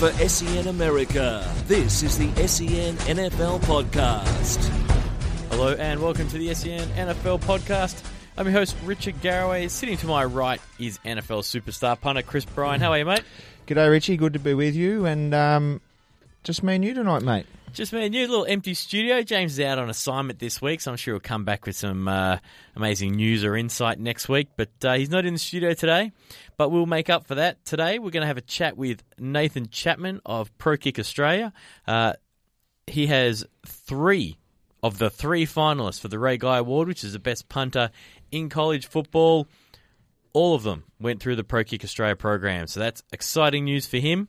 for SEN America. This is the SEN NFL Podcast. Hello and welcome to the SEN NFL Podcast. I'm your host, Richard Garraway. Sitting to my right is NFL superstar punter Chris Bryan. How are you, mate? G'day, Richie. Good to be with you. And um, just me and you tonight, mate. Just me and you, little empty studio. James is out on assignment this week, so I'm sure he'll come back with some uh, amazing news or insight next week. But uh, he's not in the studio today. But we'll make up for that today. We're going to have a chat with Nathan Chapman of Pro Kick Australia. Uh, he has three of the three finalists for the Ray Guy Award, which is the best punter in college football. All of them went through the Pro Kick Australia program, so that's exciting news for him.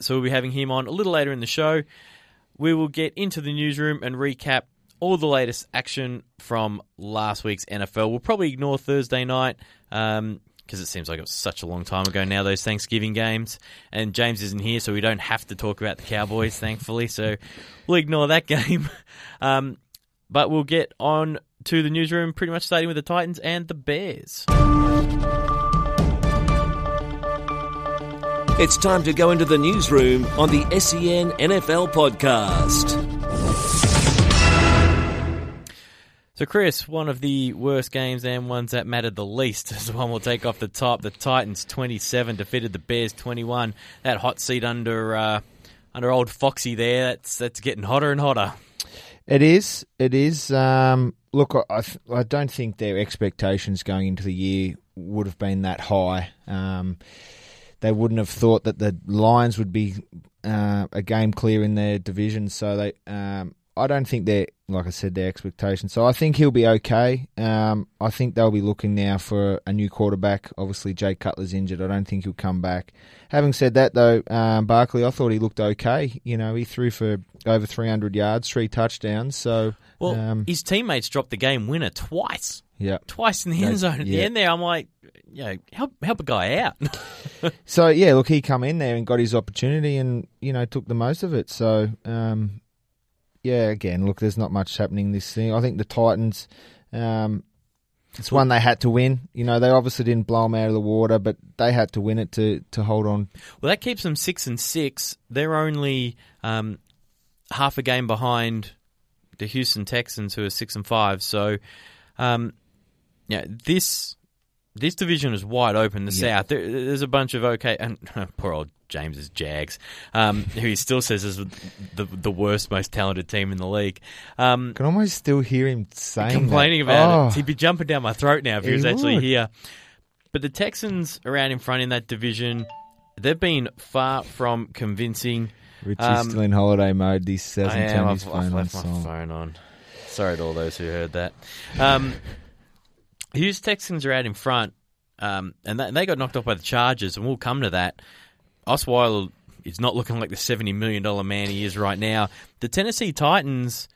So we'll be having him on a little later in the show. We will get into the newsroom and recap all the latest action from last week's NFL. We'll probably ignore Thursday night because um, it seems like it was such a long time ago now, those Thanksgiving games. And James isn't here, so we don't have to talk about the Cowboys, thankfully. So we'll ignore that game. Um, but we'll get on to the newsroom, pretty much starting with the Titans and the Bears. It's time to go into the newsroom on the SEN NFL Podcast. So, Chris, one of the worst games and ones that mattered the least is the one we'll take off the top. The Titans 27 defeated the Bears 21. That hot seat under uh, under old Foxy there, that's that's getting hotter and hotter. It is. It is. Um, look, I, I don't think their expectations going into the year would have been that high. Um, they wouldn't have thought that the Lions would be uh, a game clear in their division. So they, um, I don't think they're like I said their expectations. So I think he'll be okay. Um, I think they'll be looking now for a new quarterback. Obviously, Jay Cutler's injured. I don't think he'll come back. Having said that, though, um, Barkley, I thought he looked okay. You know, he threw for over 300 yards, three touchdowns. So well, um, his teammates dropped the game winner twice. Yeah, twice in the end zone at yeah. the end there. I'm like, you know, help help a guy out. so yeah, look, he come in there and got his opportunity, and you know took the most of it. So um, yeah, again, look, there's not much happening this thing. I think the Titans. Um, it's one they had to win. You know, they obviously didn't blow them out of the water, but they had to win it to, to hold on. Well, that keeps them six and six. They're only um, half a game behind the Houston Texans, who are six and five. So, um, yeah, this this division is wide open. The Yeah. South, there, there's a bunch of okay, and poor old James's Jags, um, who he still says is the the worst, most talented team in the league. Um, can almost still hear him saying complaining that. about oh, it. He'd be jumping down my throat now if he, He was actually would. here. But the Texans around in front in that division, they've been far from convincing. Richie's um, still in holiday mode. This hasn't turned I've, his I've phone on. left my phone on. Sorry to all those who heard that. Um, Hughes Texans are out in front, um, and, and they got knocked off by the Chargers, and we'll come to that. Osweiler is not looking like the seventy million dollar man he is right now. The Tennessee Titans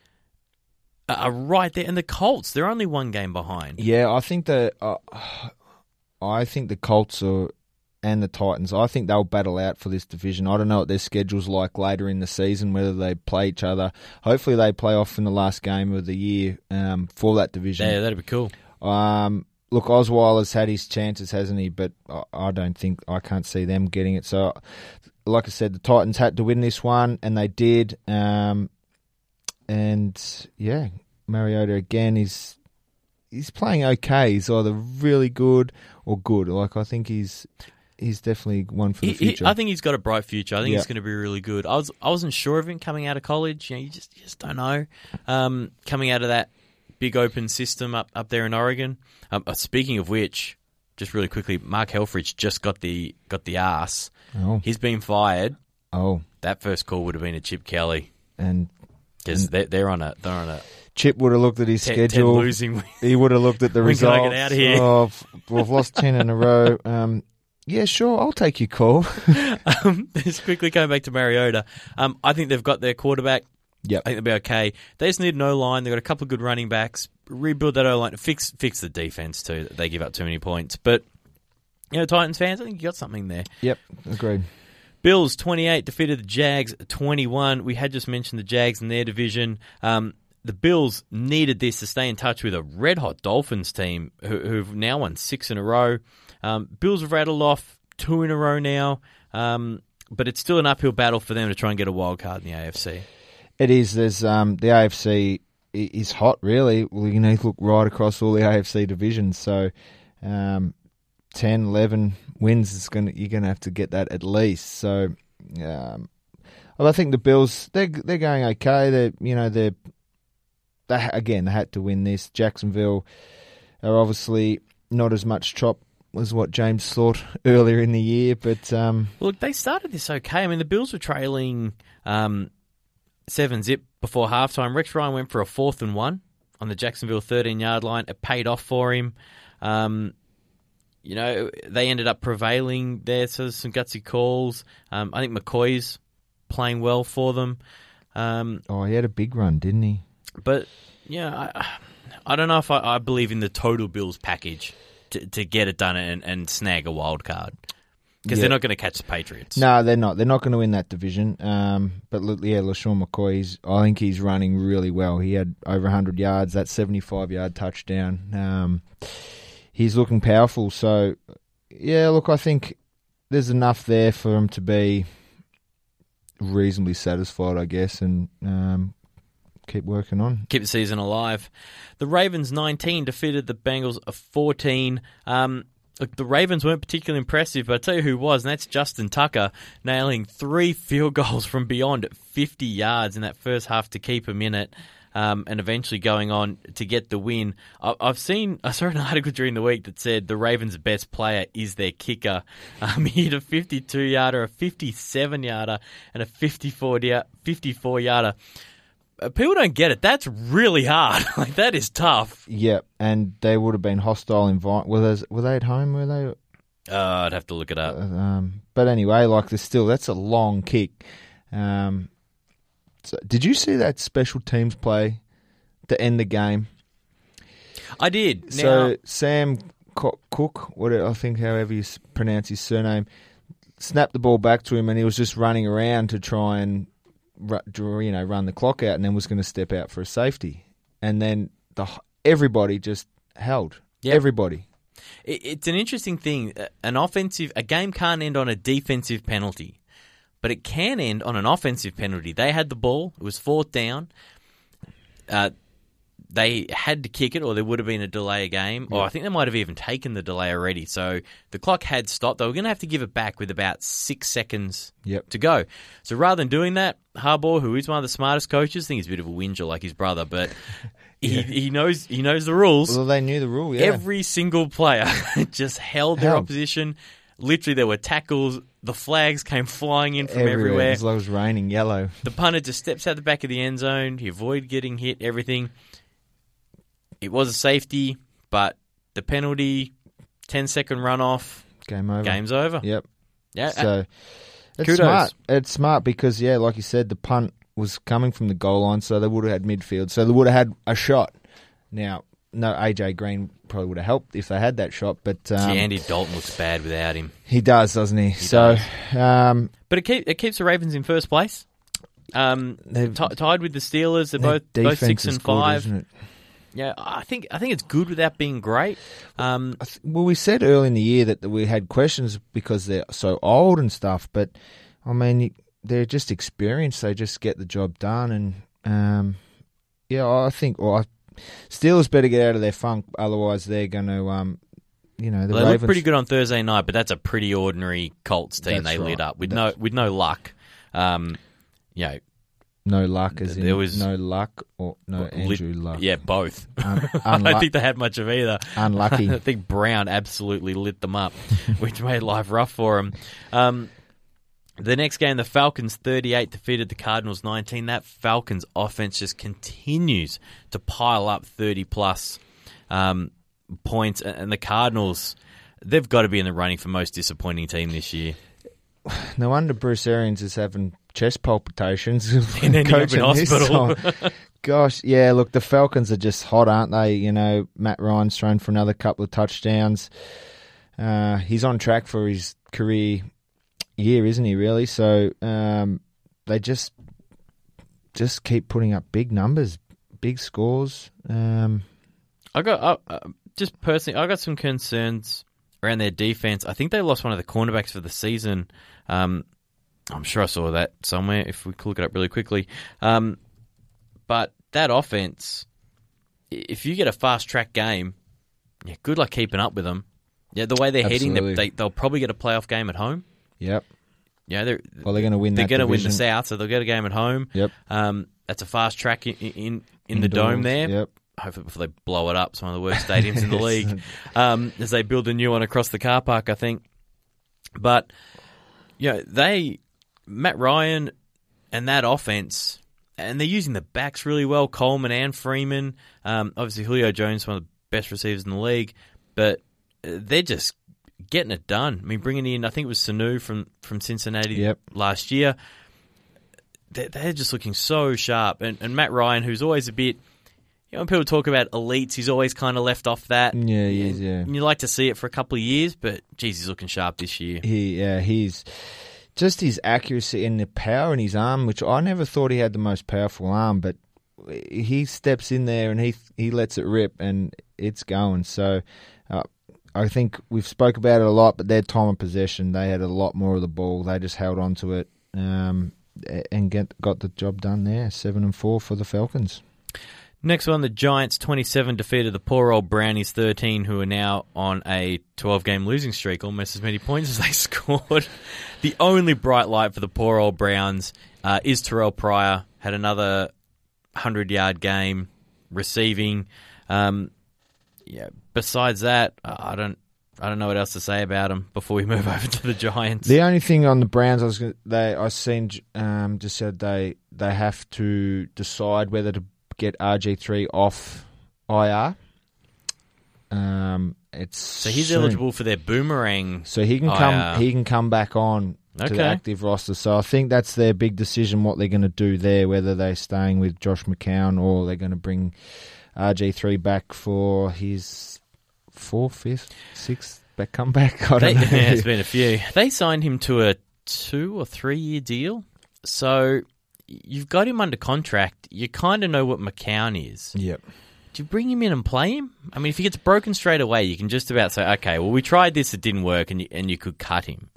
are- are right there, and the Colts they're only one game behind. Yeah, I think the uh, I think the Colts are and the Titans. I think they'll battle out for this division. I don't know what their schedule's like later in the season, whether they play each other. Hopefully, they play off in the last game of the year um, for that division. Yeah, that'd be cool. Um, look, Osweiler's had his chances, hasn't he? But I, I don't think I can't see them getting it. So, like I said, the Titans had to win this one, and they did. Um, and yeah, Mariota again is he's playing okay. He's either really good or good. Like I think he's he's definitely one for the He- he- future. I think he's got a bright future. I think Yeah. he's going to be really good. I was I wasn't sure of him coming out of college. You know, you just you just don't know. Um, coming out of that big open system up up there in Oregon. Um, uh, speaking of which, just really quickly, Mark Helfrich just got the got the ass. oh, He's been fired. oh, That first call would have been a Chip Kelly and because they're, they're on a they're on a Chip would have looked at his 10, 10 schedule. losing. He would have looked at the When can I results. get out of here? Oh, we've lost ten in a row. Um, yeah, sure, I'll take your call. um, just quickly going back to Mariota. Um, I think they've got their quarterback. Yep. I think they'll be okay. They just need no line. They've got a couple of good running backs. Rebuild that O line. Fix fix the defense too. They give up too many points. But you know, Titans fans, I think you got something there. Yep, agreed. Bills 28 defeated the Jags 21. We had just mentioned the Jags in their division. Um, the Bills needed this to stay in touch with a red hot Dolphins team who, who've now won six in a row. Um, Bills have rattled off two in a row now. Um, but it's still an uphill battle for them to try and get a wild card in the AFC. It is. There's um, the AFC is hot, really. Well, you know, you look right across all the AFC divisions. So, um, 10, 11 wins is to You're to have to get that at least. So, um, well, I think the Bills they're they're going okay. They you know they're they again they had to win this. Jacksonville are obviously not as much chop as what James thought earlier in the year, but um, Look, they started this okay. I mean, the Bills were trailing um, seven zip before halftime. Rex Ryan went for a fourth and one on the Jacksonville 13 yard line. It paid off for him. Um, you know, they ended up prevailing there, so there's some gutsy calls. Um, I think McCoy's playing well for them. Um, oh, he had a big run, didn't he? but, yeah, I, I don't know if I, I believe in the total Bills package to, to get it done and, and snag a wild card. Because Yeah. they're not going to catch the Patriots. No, they're not. They're not going to win that division. Um, but look, yeah, LeSean McCoy, I think he's running really well. He had over 100 yards, that 75 yard touchdown. Um, he's looking powerful. So, yeah, look, I think there's enough there for him to be reasonably satisfied, I guess, and um, keep working on. keep the season alive. The Ravens 19 defeated the Bengals of 14. Um, look, the Ravens weren't particularly impressive, but I tell you who was, and that's Justin Tucker, nailing three field goals from beyond 50 yards in that first half to keep him in it. Um, and eventually going on to get the win. I- I've seen, I saw an article during the week that said the Ravens' best player is their kicker. Um, he hit a 52 yarder, a 57 yarder, and a 54 54 yarder people don't get it. That's really hard. like that is tough. Yep, and they would have been hostile environment. Were, those, were they at home? Were they? Uh, I'd have to look it up. Um, but anyway, like there's still that's a long kick. Um, so did you see that special teams play to end the game? I did. so Now, Sam Co- Koch, what I think, however you pronounce his surname, snapped the ball back to him, and he was just running around to try and you know run the clock out, and then was going to step out for a safety, and then the everybody just held. Yep. Everybody. it's an interesting thing. An offensive, a game can't end on a defensive penalty, but it can end on an offensive penalty. They had the ball. It was fourth down. Uh, they had to kick it, or there would have been a delay of game, or I think they might have even taken the delay already. So the clock had stopped. They were going to have to give it back with about six seconds Yep. to go. So rather than doing that, Harbaugh, who is one of the smartest coaches, I think he's a bit of a whinger like his brother, but he, he knows he knows the rules. Well, they knew the rule. Yeah. Every single player just held their opposition. Literally, there were tackles. The flags came flying in from everywhere. everywhere. As long as it was raining yellow. The punter just steps out the back of the end zone. He avoided getting hit. Everything. It was a safety, but the penalty, 10 second runoff, Game over. game's over. Yep. Yeah, So it's kudos. smart. It's smart because yeah, like you said, the punt was coming from the goal line, so they would have had midfield, so they would have had a shot. Now, no, AJ Green probably would have helped if they had that shot, but um, Gee, Andy Dalton looks bad without him. he does, doesn't he? so, um, But it, keep, it keeps the Ravens in first place. Um, ti- tied with the Steelers, they're both both six and good, five. Yeah, I think I think it's good without being great. Um, th- Well, we said early in the year that we had questions because they're so old and stuff, but I mean, they're just experienced. They just get the job done, and um, yeah, I think. Well, I, Steelers better get out of their funk, otherwise they're going to, um, you know, the they Ravens. look pretty good on Thursday night, but that's a pretty ordinary Colts team That's they lit up with That's- no with no luck. Um, you know, No luck, as in There was- no luck or no lit- Andrew luck. yeah, both. Un- I don't unlu- think they had much of either. unlucky. I think Brown absolutely lit them up, which made life rough for them. Um, the next game, the Falcons 38 defeated the Cardinals 19. That Falcons offense just continues to pile up 30 plus um, points, and the Cardinals, they've got to be in the running for most disappointing team this year. No wonder Bruce Arians is having chest palpitations. And ending up in coaching this hospital. Gosh, yeah. Look, the Falcons are just hot, aren't they? You know, Matt Ryan's thrown for another couple of touchdowns. Uh, he's on track for his career year, isn't he? Really? So um, they just just keep putting up big numbers, big scores. Um, I got uh, uh, just personally, I got some concerns around their defense. I think they lost one of the cornerbacks for the season. Um, I'm sure I saw that somewhere. If we could look it up really quickly, um, but that offense, if you get a fast track game, yeah, good luck keeping up with them. Yeah, the way they're heading, Absolutely. they, they, they'll probably get a playoff game at home. Yep. Yeah, they're Well, they're going to win. they're going to win the. South, so they'll get a game at home. Yep. Um, that's a fast track in in, in the dome there. Yep. Hopefully, before they blow it up, it's one of the worst stadiums in the league. Um, as they build a new one across the car park, I think. But you know, they Matt Ryan and that offense, and they're using the backs really well. Coleman and Freeman. Um, obviously, Julio Jones, one of the best receivers in the league, but uh, they're just getting it done. I mean, bringing in, I think it was Sanu from from Cincinnati Yep. last year. They're, they're just looking so sharp, and, and Matt Ryan, who's always a bit. You know, when people talk about elites, he's always kind of left off that. Yeah, he is, yeah. And you like to see it for a couple of years, but geez, he's looking sharp this year. He, yeah, he's just his accuracy and the power in his arm, which I never thought he had the most powerful arm, but he steps in there and he he lets it rip and it's going. So uh, I think we've spoke about it a lot, but their time of possession, they had a lot more of the ball. They just held on to it um, and get got the job done there. Seven and four for the Falcons. Next one, the Giants 27 defeated the poor old Brownies 13, who are now on a 12 game losing streak, almost as many points as they scored. the only bright light for the poor old Browns uh, is Terrell Pryor, had another 100 yard game receiving. Um, yeah, besides that, I don't. I don't know what else to say about them before we move over to the Giants. The only thing on the Browns, I was gonna, they I seen um, just said they they have to decide whether to get RG three off IR. Um, it's so he's soon. eligible for their boomerang. so he can come IR. he can come back on to the active roster. So I think that's their big decision what they're going to do there, whether they're staying with Josh McCown or they're going to bring RG three back for his fourth, fifth, sixth back comeback. I They, don't know. yeah, it's been a few. They signed him to a two or three year deal. So you've got him under contract. You kind of know what McCown is. Yep. Do you bring him in and play him? I mean, if he gets broken straight away, you can just about say, okay, well, we tried this, it didn't work, and you, and you could cut him.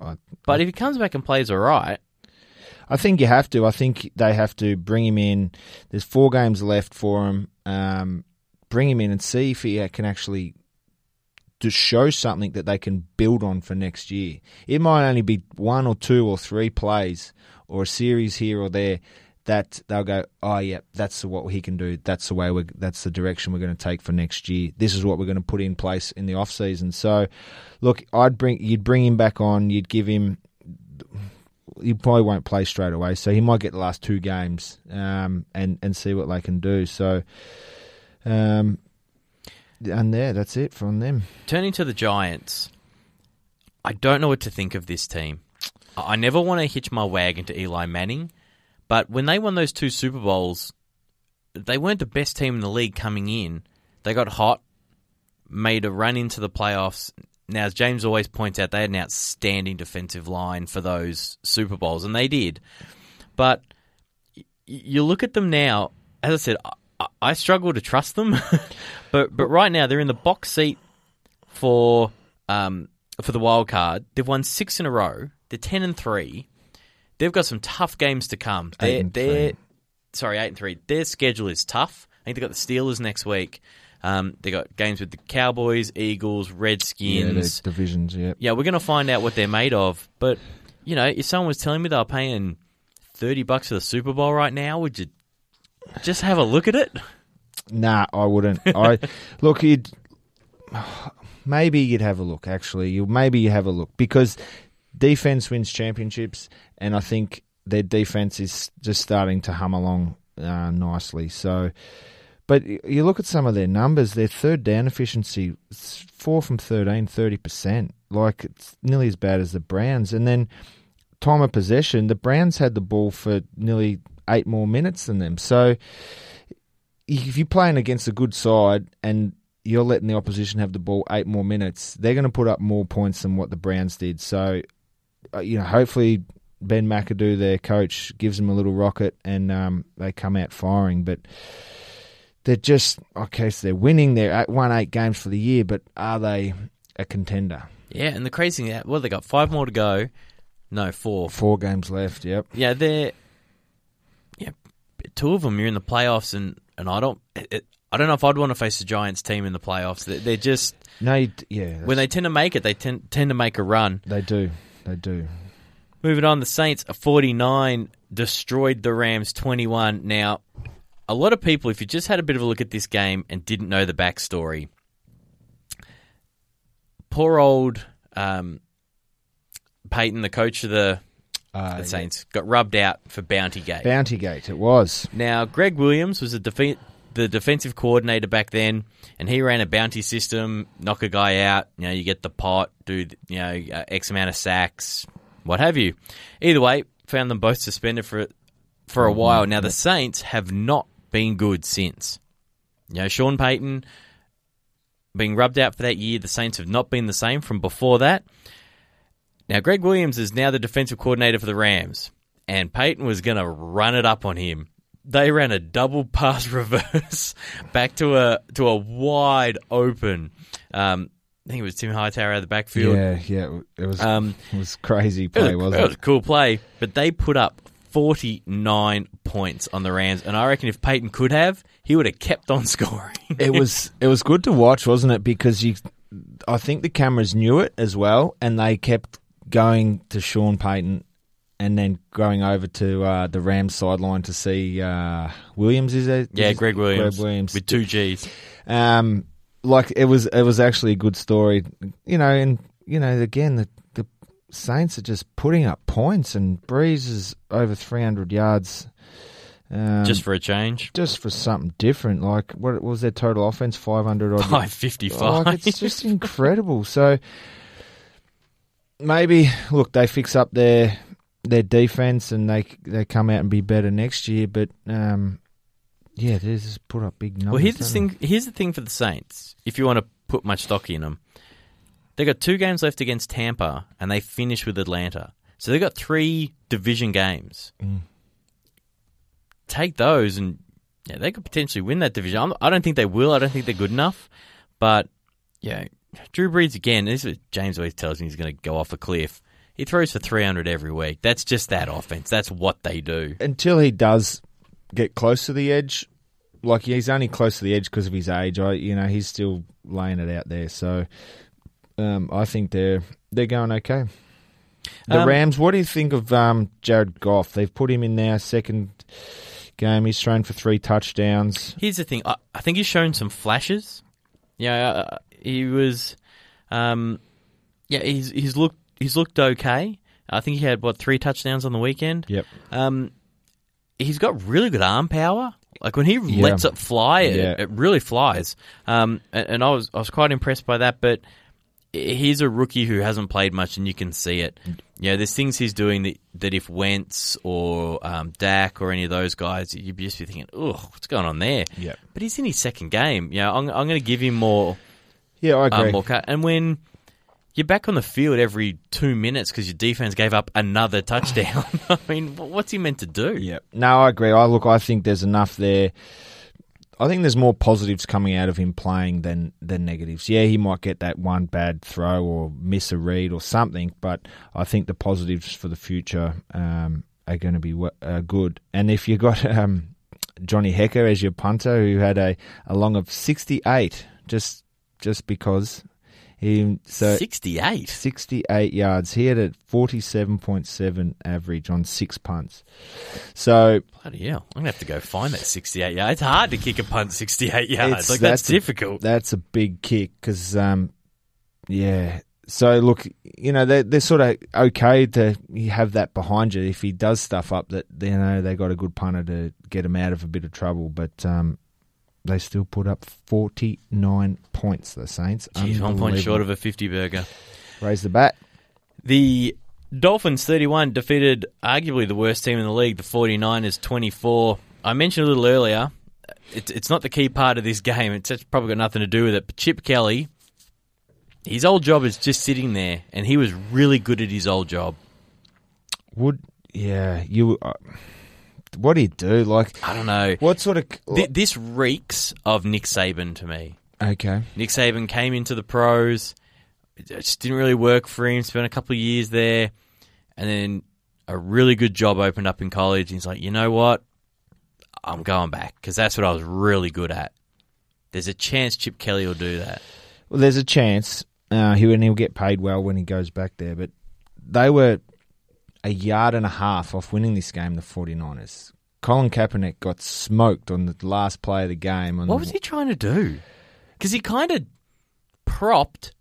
I- But if he comes back and plays all right, I think you have to. I think they have to bring him in. There's four games left for him. Um, bring him in and see if he can actually just show something that they can build on for next year. It might only be one or two or three plays or a series here or there that they'll go, oh yeah, that's what he can do. That's the way we. That's the direction we're going to take for next year. This is what we're going to put in place in the off season. So, look, I'd bring you'd bring him back on. You'd give him he probably won't play straight away, so he might get the last two games um, and and see what they can do. So, um, and there, that's it from them. turning to the Giants, I don't know what to think of this team. I never want to hitch my wagon to Eli Manning, but when they won those two Super Bowls, they weren't the best team in the league coming in. They got hot, made a run into the playoffs. Now, as James always points out, they had an outstanding defensive line for those Super Bowls, and they did. But you look at them now, as I said, I, I struggle to trust them. but but right now they're in the box seat for um for the wild card. They've won six in a row. They're ten and three. They've got some tough games to come. They're, and they're sorry, eight and three. Their schedule is tough. I think they've got the Steelers next week. Um, they got games with the Cowboys, Eagles, Redskins. the divisions. Yeah, Yeah, we're going to find out what they're made of. But you know, if someone was telling me they were paying thirty bucks for the Super Bowl right now, would you just have a look at it? nah, I wouldn't. I look, you'd maybe you'd have a look. Actually, you maybe you have a look because defense wins championships, and I think their defense is just starting to hum along uh, nicely. So. But you look at some of their numbers, their third down efficiency, 4 from 13, 30%. Like, it's nearly as bad as the Browns. And then time of possession, the Browns had the ball for nearly eight more minutes than them. So if you're playing against a good side and you're letting the opposition have the ball eight more minutes, they're going to put up more points than what the Browns did. So, you know, hopefully Ben McAdoo, their coach, gives them a little rocket and um, they come out firing. But they're just okay. So they're winning. They're at won eight games for the year, but are they a contender? Yeah, and the crazy thing, is, well, they got five more to go. No, four. Four games left. Yep. Yeah, they're yeah. Two of them you're in the playoffs, and and I don't. It, I don't know if I'd want to face the Giants team in the playoffs. They're, they're just No, yeah. when they tend to make it, they tend tend to make a run. they do, they do. Moving on, the Saints a 49 destroyed the Rams 21. Now, a lot of people, if you just had a bit of a look at this game and didn't know the backstory, poor old um, Payton, the coach of the, Uh, the Saints, got rubbed out for Bounty Gate. Bounty Gate. It was. Now, Gregg Williams was a defe- the defensive coordinator back then, and he ran a bounty system, knock a guy out, you know, you get the pot, do, you know, uh, X amount of sacks, what have you. Either way, found them both suspended for for a while. Now, the Saints have not been good since. You know, Sean Payton being rubbed out for that year, the Saints have not been the same from before that. Now, Gregg Williams is now the defensive coordinator for the Rams, and Payton was going to run it up on him. They ran a double pass reverse back to a to a wide open. Um, I think it was Tim Hightower out of the backfield. Yeah, yeah. It was. Um, it was crazy It was, play, wasn't it it? was a cool play, but they put up 49 points on the Rams, and I reckon if Payton could have, he would have kept on scoring. it was it was good to watch, wasn't it? Because you, I think the cameras knew it as well, and they kept going to Sean Payton, and then going over to uh, the Rams sideline to see uh, Williams. Is it? yeah, Gregg Williams, Gregg Williams with two G's. Um, like it was it was actually a good story, you know. And you know, again, the the Saints are just putting up points, and Brees is over three hundred yards. Um, just for a change. just for something different. Like what was their total offense? Five hundred or 555. Like, it's just incredible. So maybe look, they fix up their their defense and they they come out and be better next year. But um, yeah, they just put up big numbers. Well, here's the thing. Here's the thing for the Saints. If you want to put much stock in them, they got two games left against Tampa, and they finish with Atlanta. So they got three division games. Mm. Take those, and yeah, they could potentially win that division. I'm, I don't think they will. I don't think they're good enough. But yeah, Drew Brees again. This is what James always tells me he's going to go off a cliff. He throws for 300 every week. That's just that offense. That's what they do. Until he does get close to the edge, like he's only close to the edge because of his age. I, you know, he's still laying it out there. So um, I think they're they're going okay. The Um, Rams. What do you think of um, Jared Goff? They've put him in now second game. He's thrown for three touchdowns. Here's the thing. I, I think he's shown some flashes. Yeah, uh, he was. Um, yeah, he's he's looked he's looked okay. I think he had what three touchdowns on the weekend. Yep. Um, he's got really good arm power. Like when he Yeah. lets it fly, it, Yeah. it really flies. Um, and, and I was I was quite impressed by that. But he's a rookie who hasn't played much, and you can see it. Yeah, there's things he's doing that, that if Wentz or um, Dak or any of those guys, you'd be just be thinking, "Ugh, what's going on there?" Yep. But he's in his second game. You know, I'm, I'm going to give him more, Yeah, I agree. um, more cut. And when you're back on the field every two minutes because your defense gave up another touchdown, I mean, what's he meant to do? Yep. No, I agree. I look. I think there's enough there. I think there's more positives coming out of him playing than than negatives. Yeah, he might get that one bad throw or miss a read or something, but I think the positives for the future um, are going to be uh, good. And if you got um, Johnny Hekker as your punter, who had a, a long of 68, just just because he so 68. 68 yards. He had a 47.7 average on six punts. So Bloody hell. I'm going to have to go find that 68 yards. It's hard to kick a punt 68 yards. Like, that's, that's a- difficult. that's a big kick because, um, yeah. So look, you know they're they're sort of okay to have that behind you if he does stuff up that you know they got a good punter to get him out of a bit of trouble, but um, they still put up forty nine points. The Saints, Jeez, one point short of a 50 burger. raise the bat. The Dolphins 31 defeated arguably the worst team in the league, the 49ers 24. I mentioned a little earlier, it's, it's not the key part of this game. It's it's probably got nothing to do with it. But Chip Kelly, his old job is just sitting there, and he was really good at his old job. Would yeah you? Uh, what do you do? Like I don't know. what sort of? Th- this reeks of Nick Saban to me. okay, Nick Saban came into the pros. It just didn't really work for him. Spent a couple of years there. and then a really good job opened up in college. And he's like, you know what? I'm going back because that's what I was really good at. There's a chance Chip Kelly will do that. Well, there's a chance uh, he and he'll get paid well when he goes back there, but they were a yard and a half off winning this game. The 49ers. Colin Kaepernick got smoked on the last play of the game. On What the, was he trying to do? Because he kind of propped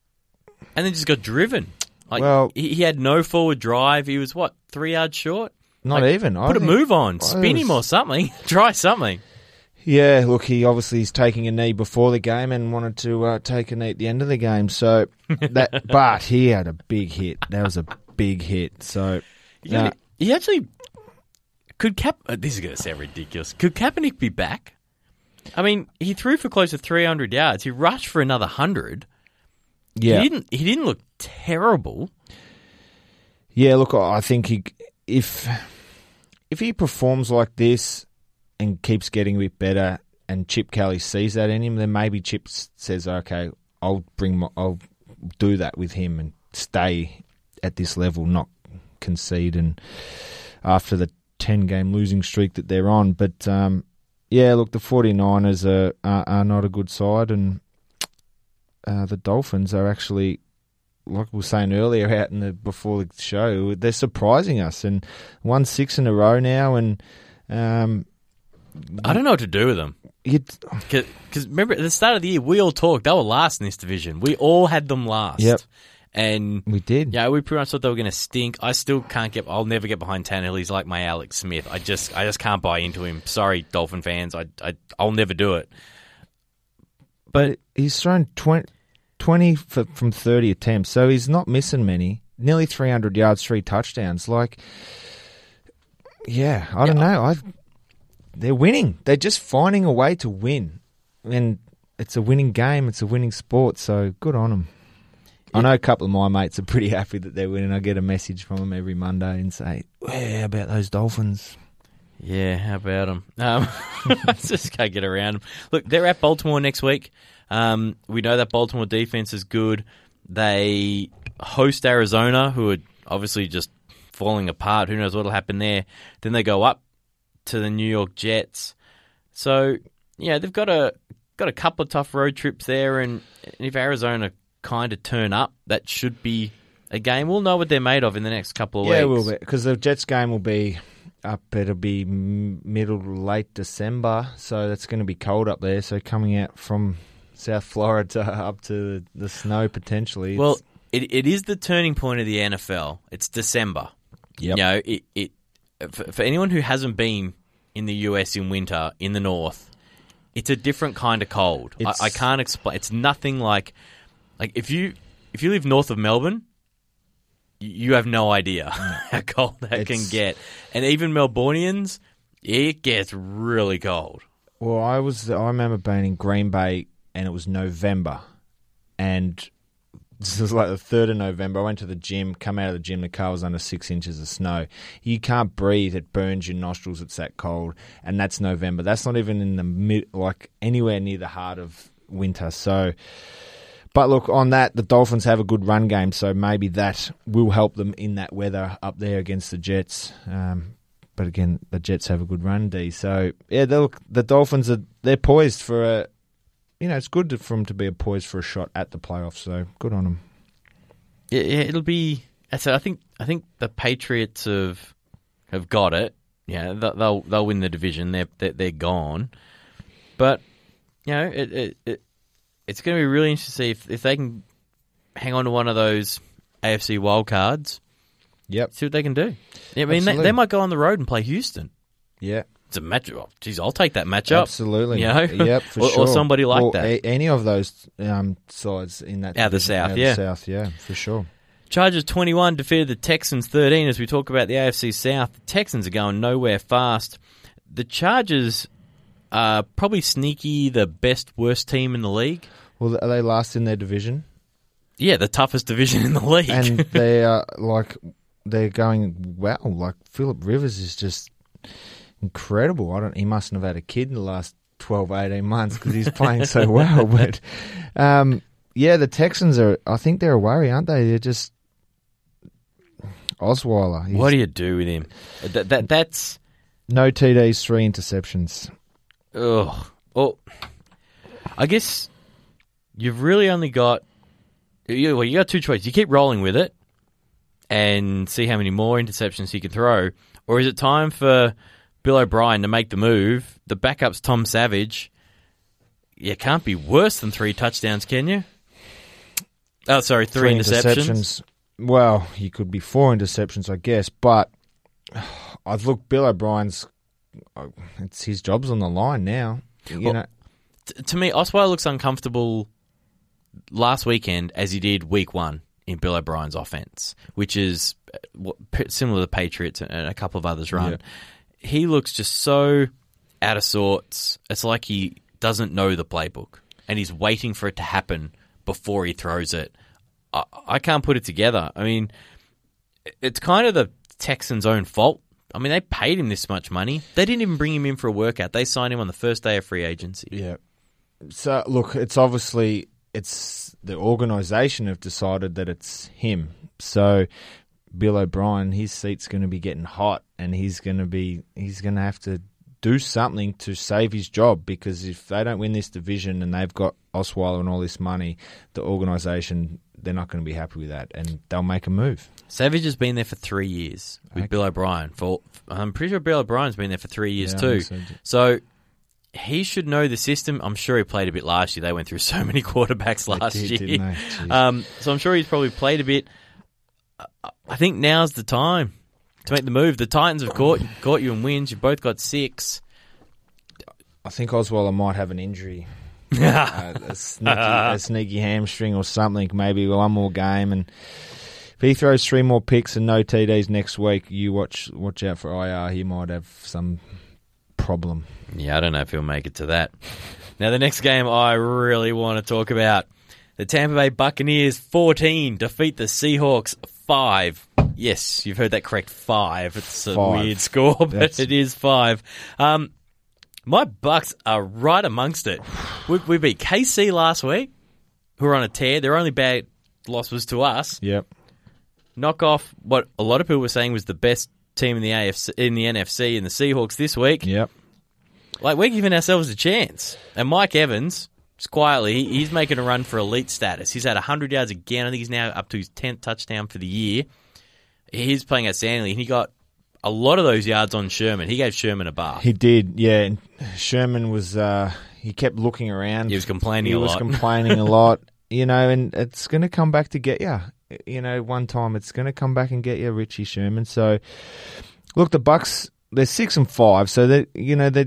and then just got driven. Like Well- he, he had no forward drive. He was what three yards short. Not Like, even. I Put a think- move on, spin him or something. Try something. Yeah, look, he obviously is taking a knee before the game and wanted to uh, take a knee at the end of the game. So that, but he had a big hit. That was a big hit. So Yeah. Yeah. He actually could Cap. Uh, this is going to sound ridiculous. Could Kaepernick be back? I mean, he threw for close to 300 yards. He rushed for another hundred. yeah, He didn't. He didn't look terrible. yeah. Look, I think he if if he performs like this and keeps getting a bit better, and Chip Kelly sees that in him, then maybe Chip says, "Okay, I'll bring, my, I'll do that with him and stay at this level, not concede." And after the ten game losing streak that they're on, but um, yeah, look, the 49ers are, are are not a good side, and uh, the Dolphins are actually. Like we were saying earlier, out in the before the show, they're surprising us and won six in a row now. And um, I don't know what to do with them. Because remember, at the start of the year, we all talked. They were last in this division. We all had them last. Yep. And we did. yeah, we pretty much thought they were going to stink. I still can't get. I'll never get behind Tannehill. He's like my Alex Smith. I just, I just can't buy into him. Sorry, Dolphin fans. I, I, I'll never do it. but he's thrown 20, 20 for, from 30 attempts, so he's not missing many. Nearly 300 yards, three touchdowns. Like, yeah, I don't know. I They're winning. They're just finding a way to win. And it's a winning game, it's a winning sport, so good on them. I know a couple of my mates are pretty happy that they're winning. I get a message from them every Monday and say, "Yeah, about those Dolphins." Yeah, how about them? Um, I just can't get around them. Look, they're at Baltimore next week. Um, we know that Baltimore defense is good. They host Arizona, who are obviously just falling apart. Who knows what'll happen there? Then they go up to the New York Jets. So yeah, they've got a got a couple of tough road trips there, and if Arizona kind of turn up, that should be a game. We'll know what they're made of in the next couple of weeks. Yeah, weeks. will be because the Jets game will be up. It'll be middle late December, so that's going to be cold up there. So coming out from South Florida up to the snow potentially. Well, it, it is the turning point of the NFL. It's December. Yep. You know, it, it for, for anyone who hasn't been in the US in winter in the north, it's a different kind of cold. I, I can't explain. It's nothing like like if you if you live north of Melbourne, you have no idea how cold that can get. And even Melbournians, it gets really cold. Well, I was. I remember being in Green Bay, and it was November, and this was like the third of November. I went to the gym. Come out of the gym, the car was under six inches of snow. You can't breathe. It burns your nostrils. It's that cold, and that's November. That's not even in the mid, like anywhere near the heart of winter. So. But look, on that, the Dolphins have a good run game, so maybe that will help them in that weather up there against the Jets. Um, but again, the Jets have a good run D. So yeah, look the Dolphins are they're poised for a. You know, it's good for them to be a poised for a shot at the playoffs. So good on them. Yeah, yeah, it'll be. So I think I think the Patriots have have got it. Yeah, they'll they'll, they'll win the division. They're, they're they're gone. But you know, it, it, it it's going to be really interesting to see if if they can hang on to one of those AFC wild cards. Yep. See what they can do. Yeah, I mean, they, they might go on the road and play Houston. Yeah. It's a match. Oh, geez, I'll take that matchup. Absolutely. You know? Yep. For Or- sure. or somebody like that. a- any of those um, sides in that Out of the South, out of yeah. the South, yeah, for sure. Chargers 21 defeated the Texans 13 as we talk about the AFC South. The Texans are going nowhere fast. The Chargers are probably sneaky the best worst team in the league. Well, are they last in their division? Yeah, the toughest division in the league. and they are like they're going wow. Like Philip Rivers is just incredible. I don't. He mustn't have had a kid in the last 12, 18 months because he's playing so well. But um, yeah, the Texans are. I think they're a worry, aren't they? They're just. Osweiler. He's What do you do with him? That, that that's no TDs, three interceptions. ugh. Well, I guess you've really only got you. Well, you got two choices. You keep rolling with it and see how many more interceptions he can throw, or is it time for Bill O'Brien to make the move? The backup's Tom Savage. You can't be worse than three touchdowns, can you? Oh, sorry, three, interceptions. Well, you could be four interceptions, I guess, but I've looked. Bill O'Brien's. uh, It's his job's on the line now. You Well, know, T- to me, Osweiler looks uncomfortable last weekend as he did week one in Bill O'Brien's offense, which is uh, similar to the Patriots and a couple of others run. Yeah. He looks just so out of sorts. It's like he doesn't know the playbook and he's waiting for it to happen before he throws it. I, I can't put it together. I mean, it's kind of the Texans' own fault. I mean, they paid him this much money. They didn't even bring him in for a workout. They signed him on the first day of free agency. Yeah. So look, it's obviously it's the organisation have decided that it's him. So Bill O'Brien, his seat's going to be getting hot, and he's going to be he's going to have to do something to save his job because if they don't win this division and they've got Osweiler and all this money, the organisation they're not going to be happy with that, and they'll make a move. Savage has been there for three years with Okay. Bill O'Brien. For I'm pretty sure Bill O'Brien's been there for three years Yeah, too. so. He should know the system. I'm sure he played a bit last year. They went through so many quarterbacks last did, year. Um, so I'm sure he's probably played a bit. I- think now's the time to make the move. The Titans have caught caught you in wins. You've both got six. I think Osweiler might have an injury. uh, a, sneaky, a sneaky hamstring or something, maybe one more game. And if he throws three more picks and no TDs next week, you watch watch out for IR. He might have some problem. Yeah, I don't know if he'll make it to that. Now, the next game I really want to talk about the Tampa Bay Buccaneers 14 defeat the Seahawks 5. Yes, you've heard that correct. 5. It's a Five. weird score, but That's- it is 5. Um, my Bucks are right amongst it. We, we beat KC last week, who are on a tear. Their only bad loss was to us. Yep. Knock off what a lot of people were saying was the best team in the AFC in the NFC and the Seahawks this week. Yep. Like we're giving ourselves a chance. And Mike Evans, just quietly, he's making a run for elite status. He's had 100 yards again. I think he's now up to his 10th touchdown for the year. He's playing at outstandingly. and He got a lot of those yards on Sherman. He gave Sherman a bar. He did. Yeah. And Sherman was. Uh, he kept looking around. He was complaining He a was lot. complaining a lot. You know, and it's going to come back to get you. You know, one time it's going to come back and get you, Richie Sherman. So, look, the Bucks they're six and five, so they you know they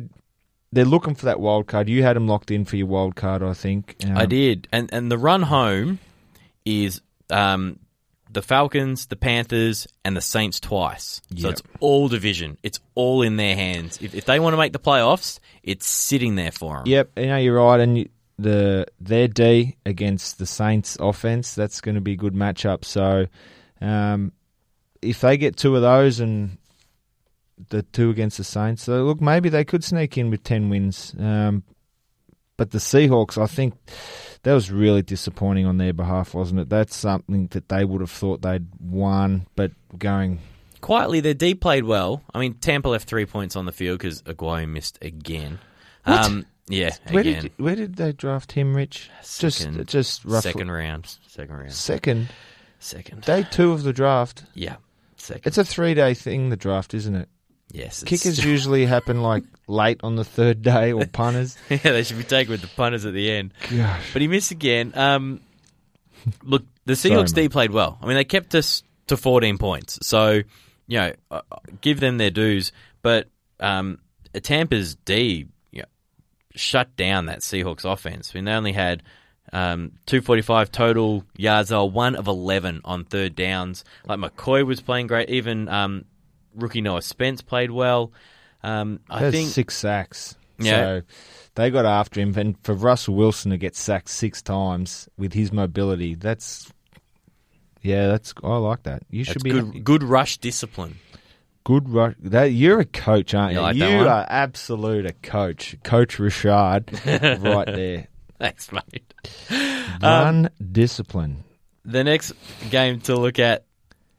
they're looking for that wild card. You had them locked in for your wild card, I think. Um, I did. And and the run home is um, the Falcons, the Panthers, and the Saints twice. So it's all division. It's all in their hands. If, if they want to make the playoffs, it's sitting there for them. Yep, you know you're right, and you, the their D against the Saints offense that's going to be a good matchup. So, um, if they get two of those and the two against the Saints, so look, maybe they could sneak in with ten wins. Um, but the Seahawks, I think that was really disappointing on their behalf, wasn't it? That's something that they would have thought they'd won, but going Quietly, their D played well. I mean, Tampa left three points on the field because Aguayo missed again. What? Um, yeah, where again. did where did they draft him, Rich? Second- just just roughly Second round. Second round. second Second. day two of the draft. Yeah. Second. It's a three day thing, the draft, isn't it? Yes. Kickers usually happen like late on the third day, or punters. yeah, they should be taken with the punters at the end. Gosh. But he missed again. Um, look, the Sorry, Seahawks D played well. I mean, they kept us to 14 points. So, you know, uh, give them their dues. But um, Tampa's D you know, shut down that Seahawks offense. I mean, they only had um, 245 total yards. They were 1 of 11 on third downs. Like McCoy was playing great. Even um, rookie Noah Spence played well. Um, I think six sacks. Yeah. So they got after him. And for Russell Wilson to get sacked six times with his mobility, that's. Yeah, that's I like that. You should that's be good, good rush discipline. good. rush. that you're a coach, aren't You you? like you are absolute a coach, Coach Richard, right there. Thanks, mate. One discipline. The next game to look at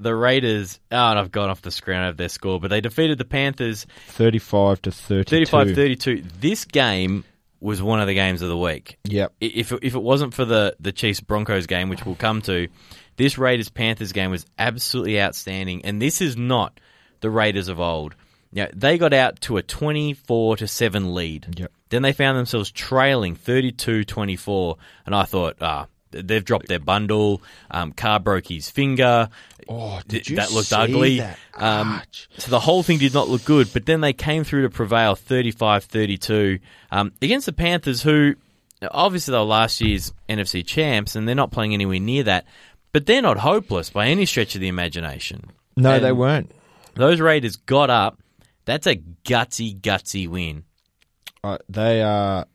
the Raiders. Oh, and I've gone off the screen of their score, but they defeated the Panthers 35 to 32. 35-32. This game was one of the games of the week. Yep. If if it wasn't for the the Chiefs Broncos game, which we'll come to, this Raiders Panthers game was absolutely outstanding. And this is not the Raiders of old. Now, they got out to a 24 to 7 lead. Yep. Then they found themselves trailing 32-24 and I thought, ah, they've dropped their bundle. Um, Carr broke his finger. Oh, did you that looked see ugly. that? Um, so the whole thing did not look good, but then they came through to prevail 35-32 um, against the Panthers, who obviously they were last year's NFC champs, and they're not playing anywhere near that. But they're not hopeless by any stretch of the imagination. no, And they weren't. Those Raiders got up. That's a gutsy, gutsy win. Uh, they are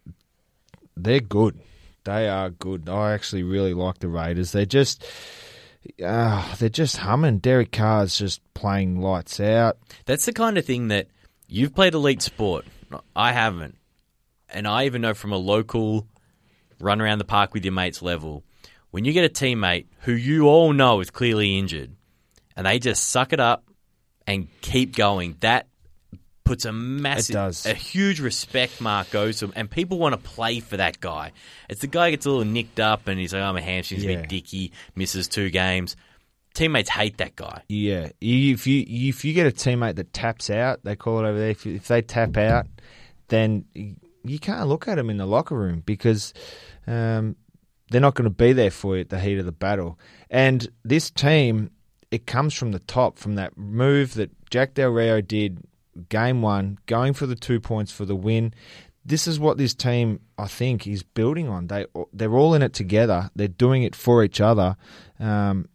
they're good. They are good. I actually really like the Raiders. They're just uh, they're just humming. Derek Carr's just playing lights out. That's the kind of thing that you've played elite sport. I haven't. And I even know from a local run around the park with your mates level, when you get a teammate who you all know is clearly injured and they just suck it up and keep going, that puts a massive, a huge respect mark goes to them, and people want to play for that guy. It's the guy who gets a little nicked up and he's like, "Oh, my hamstring's a Yeah. bit dicky," misses two games. Teammates hate that guy. Yeah, if you if you get a teammate that taps out, they call it over there. If, if they tap out, then you can't look at them in the locker room because um, they're not going to be there for you at the heat of the battle. And this team, it comes from the top, from that move that Jack Del Rio did game one, going for the two points for the win. This is what this team, I think, is building on. They they're all in it together. They're doing it for each other. Um,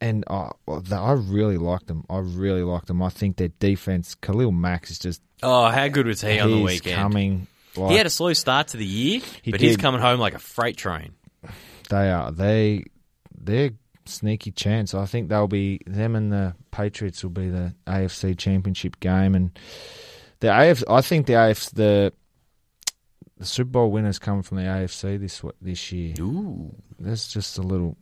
and I, I really like them. I really like them. I think their defense, Khalil Mack, is just Oh, how good was he on the he's weekend? coming. Like, He had a slow start to the year, He but he's coming home like a freight train. they are they they're sneaky chance. I think they'll be them and the Patriots will be the AFC Championship game, and the AFC. I think the AFC the the Super Bowl winners come from the AFC this this year. Ooh, That's just a little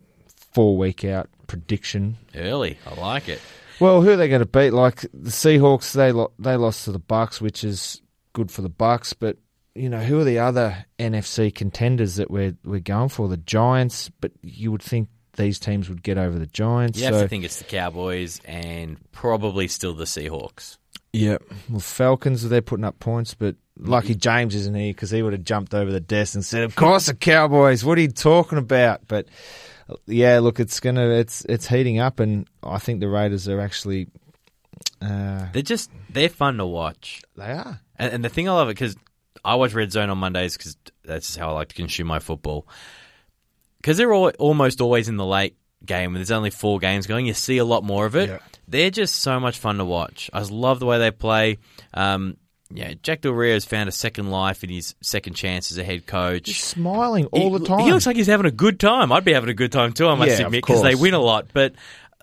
four week out prediction. early. I like it. Well, who are they going to beat? Like the Seahawks, they lo- they lost to the Bucks, which is good for the Bucks. But you know, who are the other NFC contenders that we're we're going for? The Giants, but you would think these teams would get over the Giants. You have so, to think it's the Cowboys and probably still the Seahawks. yeah, well, Falcons they're putting up points, but lucky James isn't here because he would have jumped over the desk and said, "Of course the Cowboys. What are you talking about?" But yeah, look, it's gonna it's it's heating up, and I think the Raiders are actually. Uh, They're just they're fun to watch. they are. And, and the thing I love it because I watch Red Zone on Mondays because that's just how I like to consume my football. Because they're all, almost always in the late game. And there's only four games going. You see a lot more of it. Yeah. They're just so much fun to watch. I love the way they play. Um, yeah, Jack Del Rio's found a second life in his second chance as a head coach. He's smiling all He- the time. He looks like he's having a good time. I'd be having a good time too, I must Yeah, admit, because they win a lot. But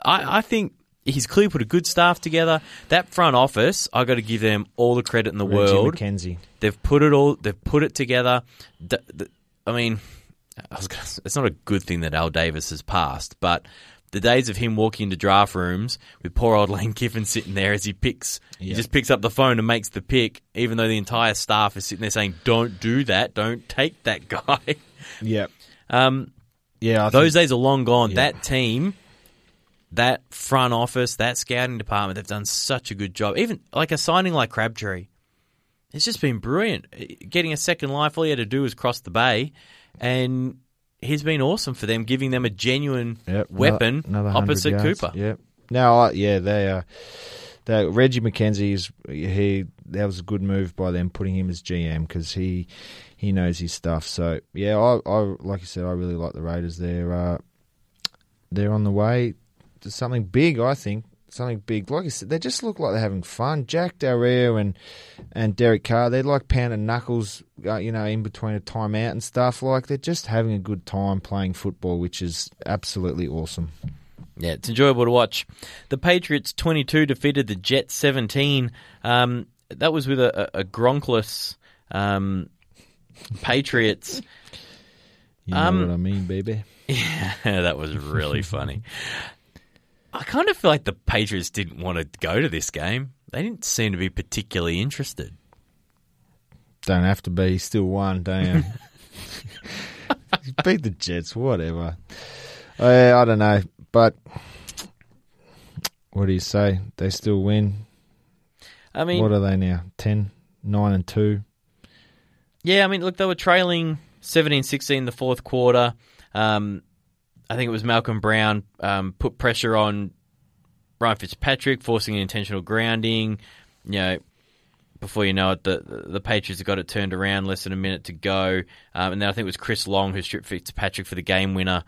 I, I think he's clearly put a good staff together. That front office, I got to give them all the credit in the Reggie world. McKenzie. They've put it all. They've put it together. D- d- I mean, gonna, it's not a good thing that Al Davis has passed, but the days of him walking into draft rooms with poor old Lane Kiffin sitting there as he picks, he just picks up the phone and makes the pick, even though the entire staff is sitting there saying, "Don't do that. Don't take that guy." Yeah, Um, yeah. I those think, days are long gone. Yeah. That team, that front office, that scouting department, they've done such a good job. Even like a signing like Crabtree, it's just been brilliant. Getting a second life, all he had to do was cross the bay, and he's been awesome for them, giving them a genuine yep, weapon another, another opposite yards. Cooper. Yep. No, I, yeah, they are. They, Reggie McKenzie is he. That was a good move by them putting him as GM because he he knows his stuff. So yeah, I, I like you said, I really like the Raiders. They're uh, they're on the way to something big. I think something big. Like I said, they just look like they're having fun. Jack Del Rio and and Derek Carr, they're like pounding knuckles, uh, you know, in between a timeout and stuff. Like they're just having a good time playing football, which is absolutely awesome. Yeah, it's enjoyable to watch. The Patriots 22 defeated the Jets 17. Um, that was with a, a, a Gronkless um, Patriots. You know Um, what I mean, baby. Yeah, that was really funny. I kind of feel like the Patriots didn't want to go to this game. They didn't seem to be particularly interested. Don't have to be. Still won, you? Beat the Jets, whatever. Uh, I don't know, but what do you say? They still win. I mean, what are they now? 10, 9 and 2. Yeah, I mean, look, they were trailing 17-16 in the fourth quarter. Um, I think it was Malcom Brown um, put pressure on Ryan Fitzpatrick, forcing an intentional grounding. You know, before you know it, the the Patriots have got it turned around. Less than a minute to go, um, and then I think it was Chris Long who stripped Fitzpatrick for the game winner.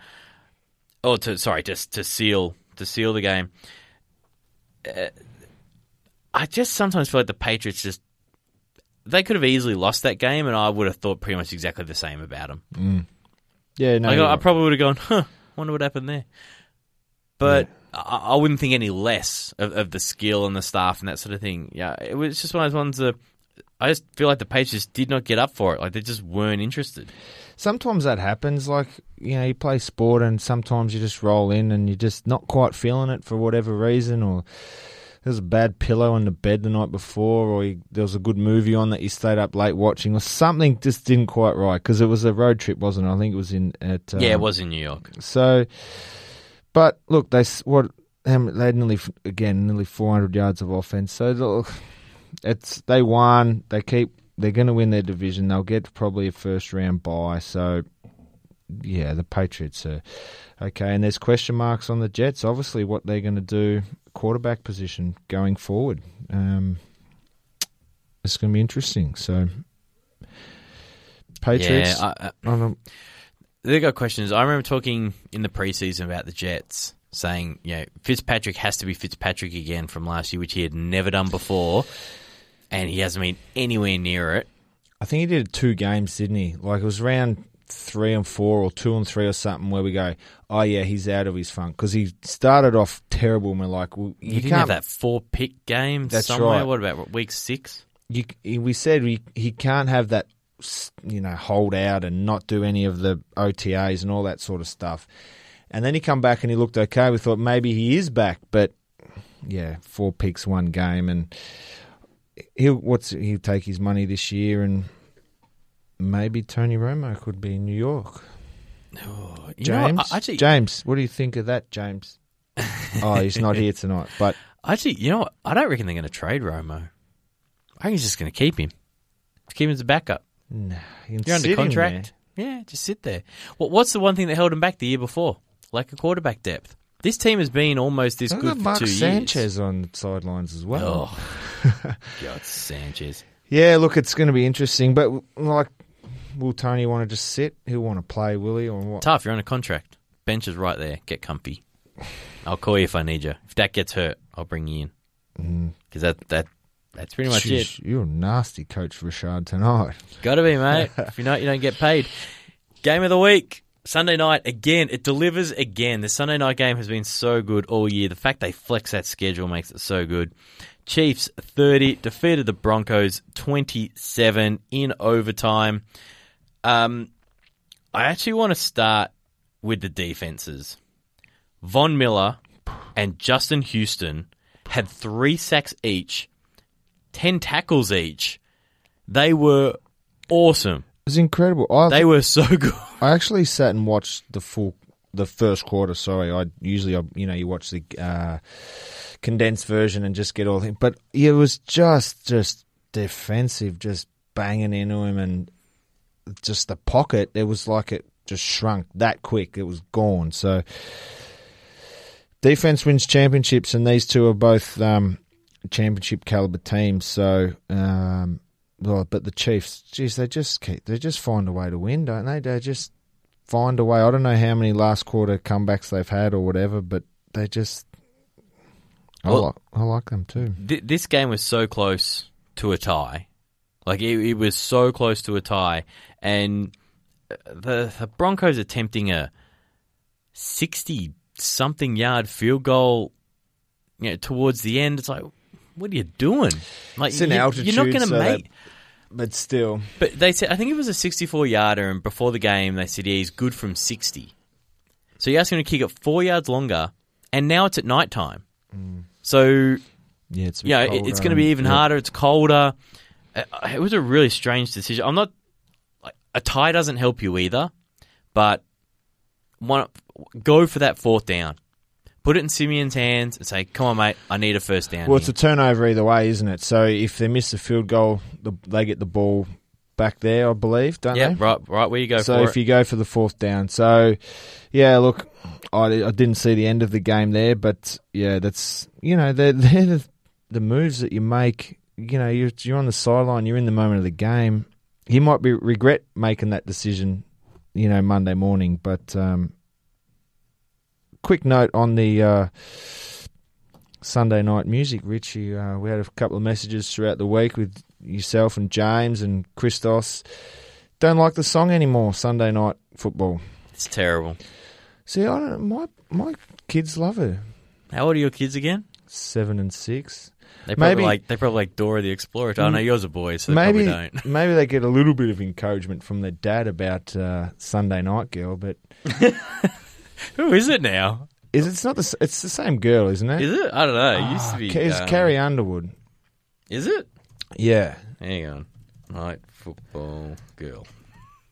Oh, to sorry, just to seal to seal the game. Uh, I just sometimes feel like the Patriots just they could have easily lost that game, and I would have thought pretty much exactly the same about them. Mm. Yeah, no, like, I, I probably would have gone, huh, wonder what happened there. But yeah. I, I, wouldn't think any less of, of, the skill and the staff and that sort of thing. Yeah, it was just one of those ones that I just feel like the Patriots did not get up for it. Like they just weren't interested. Sometimes that happens. Like you know, you play sport, and sometimes you just roll in, and you're just not quite feeling it for whatever reason, or there was a bad pillow in the bed the night before, or you, there was a good movie on that you stayed up late watching, or something just didn't quite right because it was a road trip, wasn't it? I think it was in at um, yeah, it was in New York. So, but look, they what they had nearly again nearly 400 yards of offense. So look, it's they won. They keep they're going to win their division. They'll get probably a first round bye. So yeah, the Patriots are okay. And there's question marks on the Jets. Obviously, what they're going to do quarterback position going forward. Um, it's going to be interesting. So, Patriots. Yeah, I, I, they got questions. I remember talking in the preseason about the Jets, saying, you know, Fitzpatrick has to be Fitzpatrick again from last year, which he had never done before, and he hasn't been anywhere near it. I think he did two games, didn't he? Like it was round three and four or two and three or something where we go, oh yeah, he's out of his funk because he started off terrible. and we're like, well, you he didn't can't have that four pick game That's somewhere. right. What about week six? You, we said we, he can't have that, you know, hold out and not do any of the OTAs and all that sort of stuff. And then he come back and he looked okay. We thought maybe he is back, but yeah, four picks, one game, and he'll what's he'll take his money this year and maybe Tony Romo could be in New York. Oh, James, know actually, James, what do you think of that, James? oh, he's not here tonight, but actually, you know what? I don't reckon they're going to trade Romo. I think he's just going to keep him. Keep him as a backup. he can You're under contract. Yeah, just sit there. Well, what's the one thing that held him back the year before? Lack of quarterback depth. This team has been almost this good for Mark two Sanchez on the sidelines as well. Oh, God, Sanchez. Yeah, look, it's going to be interesting, but like, will Tony want to just sit? He'll want to play, will he, or what? Tough. You're on a contract. Bench is right there. Get comfy. I'll call you if I need you. If that gets hurt, I'll bring you in. Mm. Because that that that's pretty much it. You're a nasty coach, Richard, tonight. Got to be, mate. if you're not, you don't get paid. Game of the week. Sunday night again. It delivers again. The Sunday night game has been so good all year. The fact they flex that schedule makes it so good. Chiefs 30 defeated the Broncos 27 in overtime. Um, I actually want to start with the defenses. Von Miller and Justin Houston had three sacks each, 10 tackles each. They were awesome. It was incredible. I, They were so good. I actually sat and watched the full, the first quarter. Sorry, I usually, I, you know, you watch the uh, condensed version and just get all the. But it was just, just defensive, just banging into him, and just the pocket. It was like it just shrunk that quick. It was gone. So defense wins championships, and these two are both um, championship caliber teams. So. Um, well, but the Chiefs, geez, they just keep, they just find a way to win, don't they? They just find a way. I don't know how many last quarter comebacks they've had or whatever, but they just. I, Well- like, I like them too. Th- this game was so close to a tie. Like, it, it was so close to a tie. And the, the Broncos attempting a 60 something yard field goal you know, towards the end. It's like, what are you doing? Like, It's in you- altitude, You're not going to so make. that- But still, But they said I think it was a 64 yarder, and before the game they said yeah, he's good from 60. So you ask him to kick it four yards longer and now it's at night time. Mm. So Yeah, it's yeah, it, colder it's going to be um, even yeah. harder. It's colder. Uh, It was a really strange decision. I'm not a tie doesn't help you either, but one go for that fourth down. Put it in Siemian's hands and say, "Come on, mate, I need a first down." Well, it's a turnover either way, isn't it? So if they miss the field goal, the, they get the ball back there, I believe, don't yeah, they? right, right where you go so if it. you go for the fourth down, so yeah, look, I, I didn't see the end of the game there, but yeah, that's you know they're, they're the, the moves that you make. You know, you're you're on the sideline, you're in the moment of the game. He might be regret making that decision, you know, Monday morning. But um, quick note on the uh, Sunday night music, Richie. Uh, we had a couple of messages throughout the week with yourself and James and Christos. Don't like the song anymore. Sunday night football. It's terrible. See, I don't. My my kids love it. How old are your kids again? Seven and six. They probably Maybe- like they probably like Dora the Explorer. Oh no, Mm. yours are boys, so they maybe probably don't. maybe they get a little bit of encouragement from their dad about uh, Sunday night girl, but Who is it now? is it's not the it's the same girl, isn't it? Is it? I don't know. It used to Ah, be. Ca- it's um, Carrie Underwood. Is it? Yeah, Hang on. Night football girl.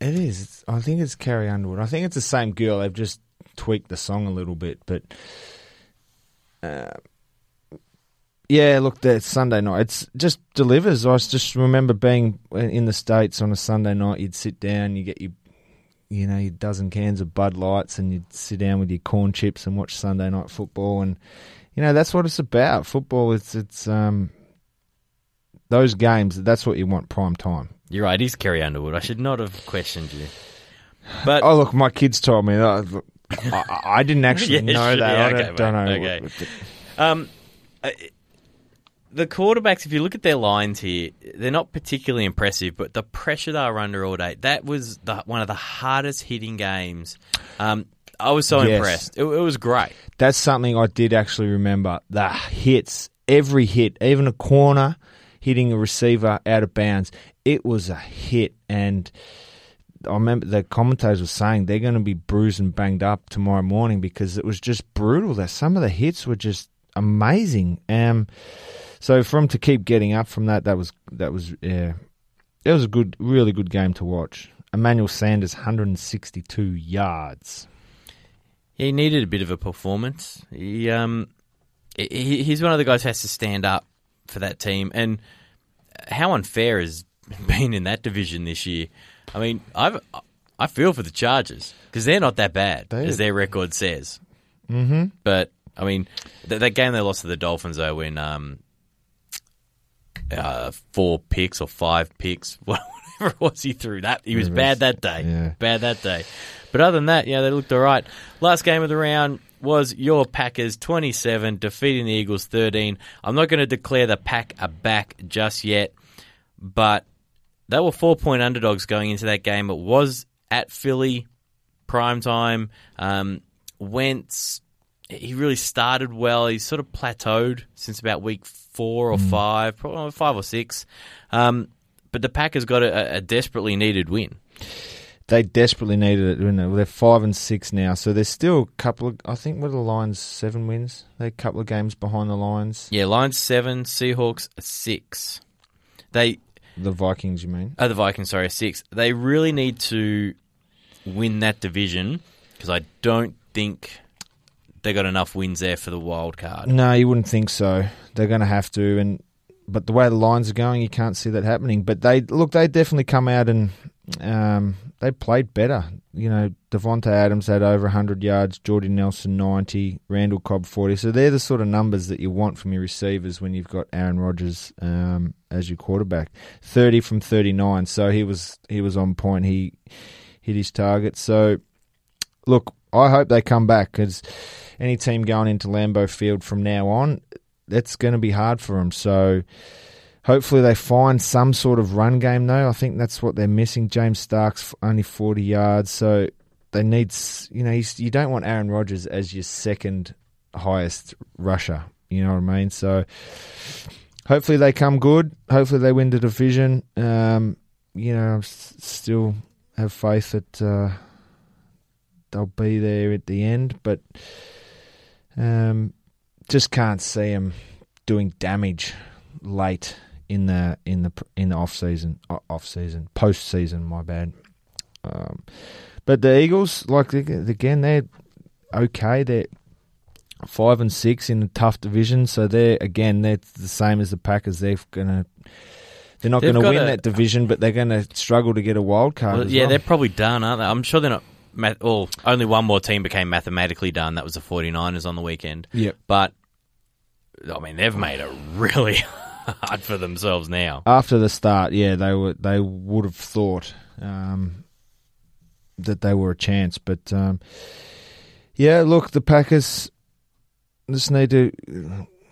it is. It's, I think it's Carrie Underwood. I think it's the same girl. They've just tweaked the song a little bit, but. Uh, yeah, look, that Sunday night. It's just delivers. I just remember being in the states on a Sunday night. You'd sit down, you get your, you know, your dozen cans of Bud Lights, and you'd sit down with your corn chips and watch Sunday night football. And you know that's what it's about. Football. It's it's um those games. That's what you want prime time. You're right. He's Carrie Underwood. I should not have questioned you. But Oh look, my kids told me that. I, I didn't actually Yeah, know that. yeah, I don't, okay, don't know. mate, what- okay. what- Um, uh, the quarterbacks, if you look at their lines here, they're not particularly impressive, but the pressure they were under all day, that was the, one of the hardest hitting games. Um, I was so Yes. impressed. It, it was great. That's something I did actually remember. The hits, every hit, even a corner hitting a receiver out of bounds, it was a hit. And I remember the commentators were saying they're going to be bruised and banged up tomorrow morning because it was just brutal. That some of the hits were just amazing. Um, so for him to keep getting up from that, that was that was yeah, it was a good, really good game to watch. Emmanuel Sanders, 162 yards. He needed a bit of a performance. He, um, he, he's one of the guys who has to stand up for that team. And how unfair has been in that division this year? I mean, I've, I feel for the Chargers because they're not that bad They- as their record says. Mm-hmm. But I mean, th- that game they lost to the Dolphins though, when um, uh, four picks or five picks, whatever it was he threw, that he was bad that day. yeah. Bad that day. But other than that, yeah, they looked all right. Last game of the round was your Packers 27 defeating the Eagles 13. I'm not going to declare the Pack a back just yet, but they were four point underdogs going into that game. It was at Philly, prime time. Um, Wentz, he really started well. He's sort of plateaued since about week four or mm. five, probably uh, five or six. Um, but the Packers got a, a desperately needed win. They desperately needed it. didn't they? They're five and six now, so there's still a couple of. I think what are the Lions seven wins? They're a couple of games behind the Lions. Yeah, Lions seven, Seahawks six. They The Vikings, you mean? oh, the Vikings, sorry, six. They really need to win that division because I don't think they got enough wins there for the wild card. No, you wouldn't think so. They're going to have to, and but the way the lines are going, you can't see that happening. But they look, they definitely come out and um, they played better. You know, Davante Adams had over 100 yards, Jordy Nelson 90, Randall Cobb 40. So they're the sort of numbers that you want from your receivers when you've got Aaron Rodgers um, as your quarterback. 30 from 39, so he was he was on point. He hit his target. So look, I hope they come back because any team going into Lambeau Field from now on, that's going to be hard for them. So hopefully they find some sort of run game, though. I think that's what they're missing. James Starks only 40 yards, so they need, you know, you don't want Aaron Rodgers as your second highest rusher. You know what I mean? So hopefully they come good. Hopefully they win the division. Um, you know, still have faith that uh, they'll be there at the end, but Um, just can't see them doing damage late in the in the in the off season, off season, post season. My bad. Um, but the Eagles, like again, they're okay. They're five and six in a tough division, so they're again they're the same as the Packers. They're gonna. They're not going to win a, that division, but they're going to struggle to get a wild card. Well, yeah, well. they're probably done, aren't they? I'm sure they're not. Math- well, only one more team became mathematically done. That was the 49ers on the weekend. Yep. But I mean, they've made it really hard for themselves now. After the start, yeah, they were they would have thought um, that they were a chance, but um, yeah, look, the Packers just need to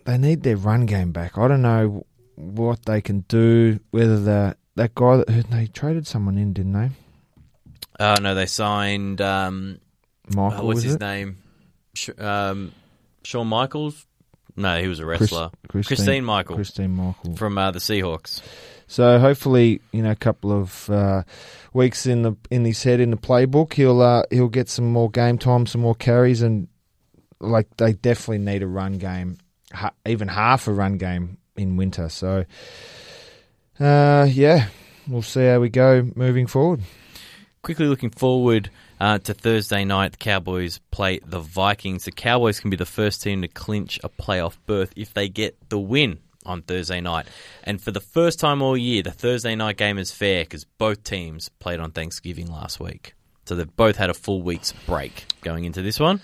they need their run game back. I don't know what they can do. Whether the that guy that they traded someone in, didn't they? Uh, no, they signed. Um, Michael, uh, what's his it? name? Sh- um, Shawn Michaels. No, he was a wrestler. Chris, Christine, Christine Michael. Christine Michael from uh, the Seahawks. So hopefully, you know, a couple of uh, weeks in the in his head in the playbook, he'll uh, he'll get some more game time, some more carries, and like they definitely need a run game, ha- even half a run game in winter. So, uh, yeah, we'll see how we go moving forward. Quickly looking forward uh, to Thursday night, the Cowboys play the Vikings. The Cowboys can be the first team to clinch a playoff berth if they get the win on Thursday night. And for the first time all year, the Thursday night game is fair because both teams played on Thanksgiving last week. So they've both had a full week's break going into this one.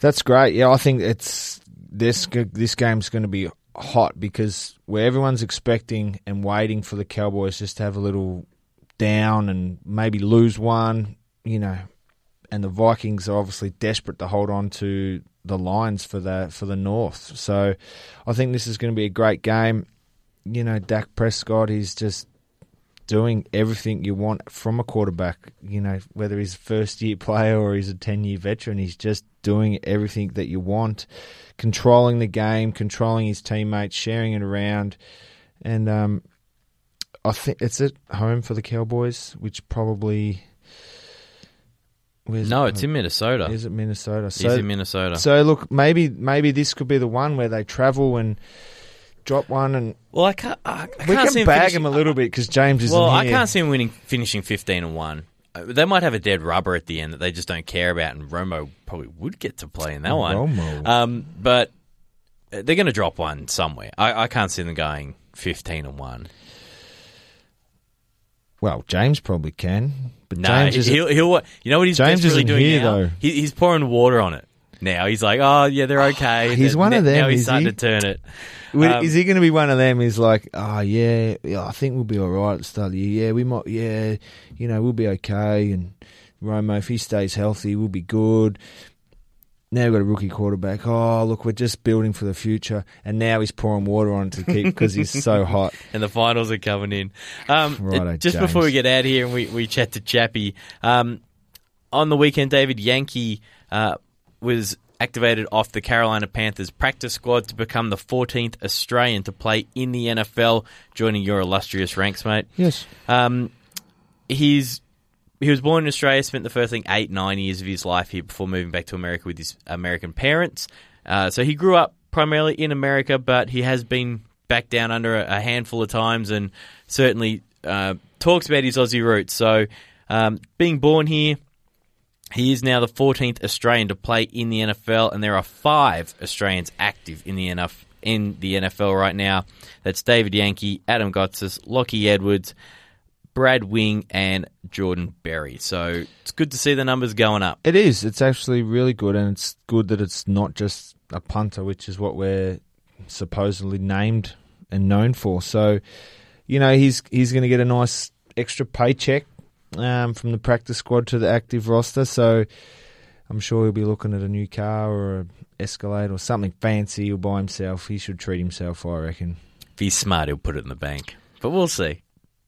That's great. Yeah, I think it's this this game's going to be hot because where everyone's expecting and waiting for the Cowboys just to have a little down and maybe lose one, you know, and the Vikings are obviously desperate to hold on to the lines for the for the North. So I think this is going to be a great game. You know, Dak Prescott, he's just doing everything you want from a quarterback. You know, whether he's a first year player or he's a 10 year veteran, he's just doing everything that you want, controlling the game, controlling his teammates, sharing it around. And um, I think it's at home for the Cowboys, which probably. no, it? it's in Minnesota. Is it Minnesota? So, it's in Minnesota. So look, maybe maybe this could be the one where they travel and drop one and. Well, I can't. I, I we can't can bag him a little bit because James is. Well, I can't see him winning, finishing fifteen and one. Uh, they might have a dead rubber at the end that they just don't care about, and Romo probably would get to play in that one. Romo. Um, but they're going to drop one somewhere. I, I can't see them going fifteen and one. Well, James probably can, but no, James he'll, he'll. You know what he's James really doing here, now? Though. He, he's pouring water on it now. He's like, oh yeah, they're okay. He's one of them. Now he's is starting he? to turn it. Um, is he going to be one of them? He's like, oh yeah, yeah, I think we'll be all right at the start of the year. Yeah, we might. Yeah, you know, we'll be okay. And Romo, if he stays healthy, we'll be good. Now we've got a rookie quarterback. Oh, look, we're just building for the future. And now he's pouring water on to keep because he's so hot. and the finals are coming in. Um, Righto, just James. before we get out here and we, we chat to Chappie, um, on the weekend, David Yankey uh, was activated off the Carolina Panthers practice squad to become the 14th Australian to play in the NFL, joining your illustrious ranks, mate. Yes. Um, he's he was born in Australia, spent the first thing eight, nine years of his life here before moving back to America with his American parents. Uh, so he grew up primarily in America, but he has been back down under a, a handful of times and certainly uh, talks about his Aussie roots. So um, being born here, he is now the 14th Australian to play in the NFL, and there are five Australians active in the NFL. In the NFL right now, that's David Yankey, Adam Gotsis, Lachie Edwards, Brad Wing and Jordan Berry. So it's good to see the numbers going up. It is. It's actually really good, and it's good that it's not just a punter, which is what we're supposedly named and known for. So, you know, he's he's going to get a nice extra paycheck um, from the practice squad to the active roster. So, I'm sure he'll be looking at a new car or a Escalade or something fancy. He'll buy himself. He should treat himself, I reckon. If he's smart, he'll put it in the bank. But we'll see.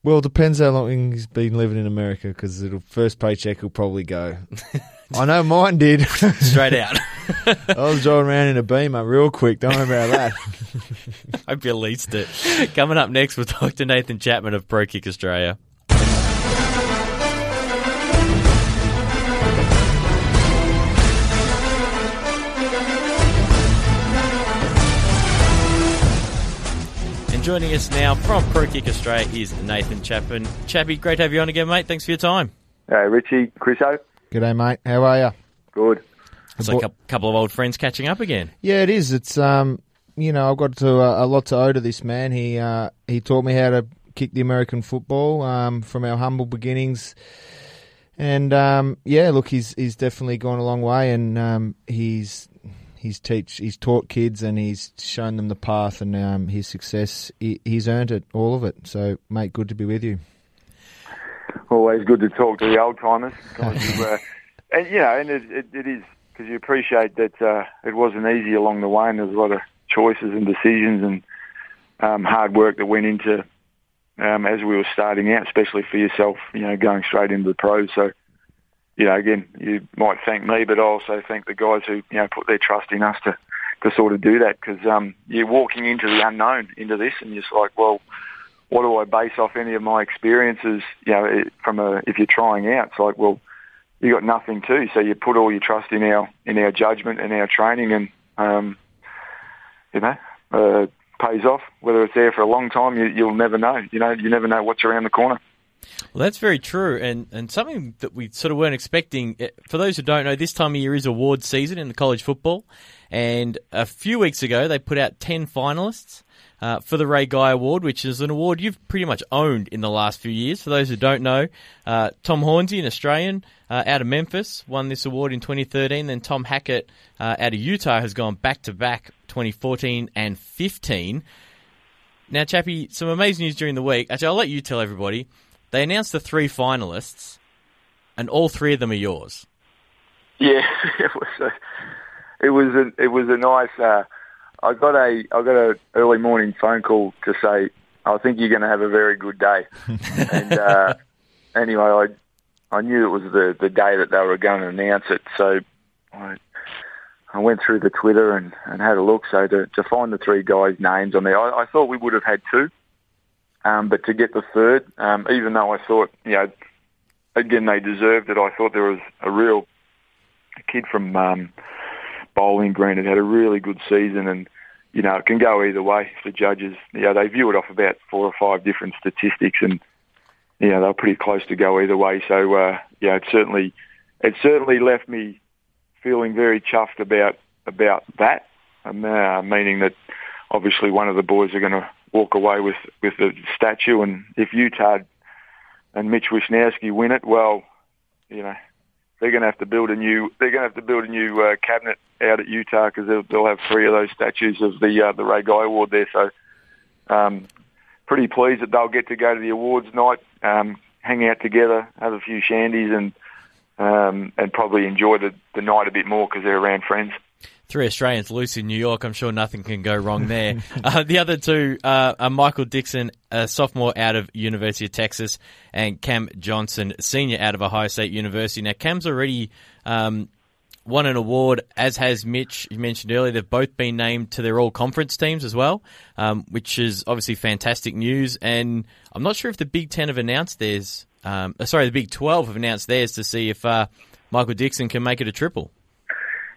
Well, it depends how long he's been living in America because the first paycheck will probably go. I know mine did. Straight out. I was driving around in a Beamer real quick. Don't worry about that. Hope you leased it. Coming up next, we'll talk to Nathan Chapman of Pro Kick Australia. Joining us now from Pro Kick Australia is Nathan Chapman. Chappy, great to have you on again, mate. Thanks for your time. Hey, Richie, Chriso. G'day, mate. How are you? Good. It's like a couple of old friends catching up again. Yeah, it is. It's um, you know, I've got to, uh, a lot to owe to this man. He uh, he taught me how to kick the American football um, from our humble beginnings. And um, yeah, look, he's he's definitely gone a long way, and um, he's he's teach he's taught kids and he's shown them the path, and um, his success he, he's earned it, all of it. So, mate, good to be with you. Always good to talk to the old timers, uh, and you know, and it, it, it is because you appreciate that uh, it wasn't easy along the way, and there's a lot of choices and decisions and um, hard work that went into um, as we were starting out, especially for yourself, you know, going straight into the pros. So, you know, again, you might thank me, but I also thank the guys who, you know, put their trust in us to, to sort of do that because um, you're walking into the unknown into this and you're just like, well, what do I base off any of my experiences, you know, from a, if you're trying out? It's like, well, you got nothing to, so you put all your trust in our, in our judgment and our training and, um, you know, uh, pays off. Whether it's there for a long time, you, you'll never know. You know, you never know what's around the corner. Well, that's very true, and and something that we sort of weren't expecting. Eh, for those who don't know, this time of year is award season in the college football, and a few weeks ago they put out ten finalists. Uh, for the Ray Guy Award, which is an award you've pretty much owned in the last few years. For those who don't know, uh, Tom Hornsey, an Australian uh, out of Memphis, won this award in 2013. Then Tom Hackett uh, out of Utah has gone back to back 2014 and 15. Now, Chappie, some amazing news during the week. Actually, I'll let you tell everybody. They announced the three finalists, and all three of them are yours. Yeah, it was a, it was a, it was a nice. Uh, I got a I got a early morning phone call to say I think you're going to have a very good day. and uh, anyway, I I knew it was the the day that they were going to announce it, so I I went through the Twitter and, and had a look. So to, to find the three guys' names on there, I, I thought we would have had two. Um, but to get the third, um, even though I thought, you know, again, they deserved it, I thought there was a real a kid from um, Bowling Green that had a really good season and, you know, it can go either way for judges. You know, they view it off about four or five different statistics and, you know, they're pretty close to go either way. So, uh, yeah, it certainly, it certainly left me feeling very chuffed about about that, um, uh, meaning that obviously one of the boys are going to walk away with with the statue, and if Utah and Mitch Wishnowsky win it, well, you know they're going to have to build a new they're going to have to build a new uh, cabinet out at Utah because they'll, they'll have three of those statues of the uh, the Ray Guy Award there. So, um, pretty pleased that they'll get to go to the awards night, um, hang out together, have a few shandies, and um, and probably enjoy the, the night a bit more because they're around friends. Three Australians loose in New York. I'm sure nothing can go wrong there. uh, the other two uh, are Michael Dickson, a sophomore out of University of Texas, and Cam Johnston, senior out of Ohio State University. Now, Cam's already um, won an award, as has Mitch. You mentioned earlier, they've both been named to their all conference teams as well, um, which is obviously fantastic news. And I'm not sure if the Big Ten have announced theirs um, uh, sorry, the Big 12 have announced theirs to see if uh, Michael Dickson can make it a triple.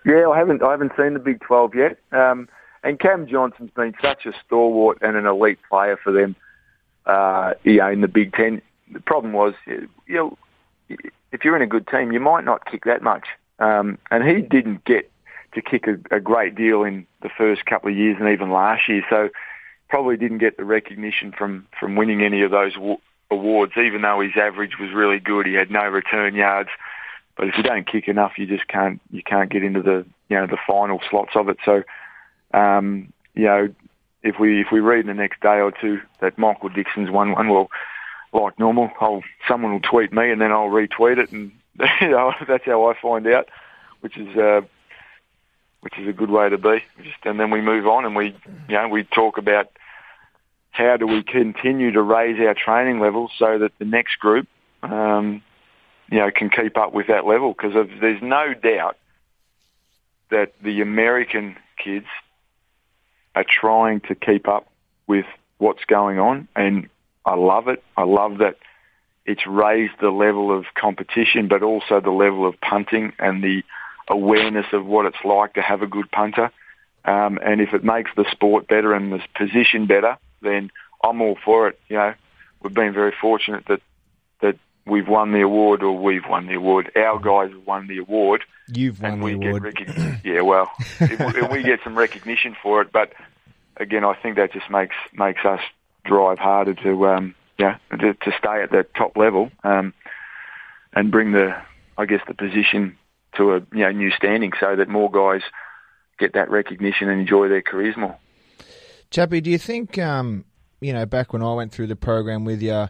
Yeah, I haven't I haven't seen the Big 12 yet. Um, and Cam Johnston's been such a stalwart and an elite player for them. Uh, yeah, in the Big Ten. The problem was, you know, if you're in a good team, you might not kick that much. Um, and he didn't get to kick a, a great deal in the first couple of years and even last year. So probably didn't get the recognition from from winning any of those awards, even though his average was really good. He had no return yards, but if you don't kick enough, you just can't you can't get into the you know the final slots of it. So, um, you know, if we if we read in the next day or two that Michael Dickson's won one, well, like normal, I'll someone will tweet me and then I'll retweet it, and you know that's how I find out, which is. Uh, which is a good way to be. Just and then we move on and we, you know, we talk about how do we continue to raise our training levels so that the next group, um, you know, can keep up with that level? Because there's no doubt that the American kids are trying to keep up with what's going on, and I love it. I love that it's raised the level of competition, but also the level of punting and the awareness of what it's like to have a good punter. Um, and if it makes the sport better and the position better, then I'm all for it. You know, we've been very fortunate that that we've won the award, or we've won the award. Our guys have won the award. You've won and the we award. Get yeah, well, and we get some recognition for it. But again, I think that just makes makes us drive harder to um, yeah to, to stay at that top level um, and bring the I guess the position to a you know new standing, so that more guys get that recognition and enjoy their careers more. Chappie, do you think, um, you know, back when I went through the program with you,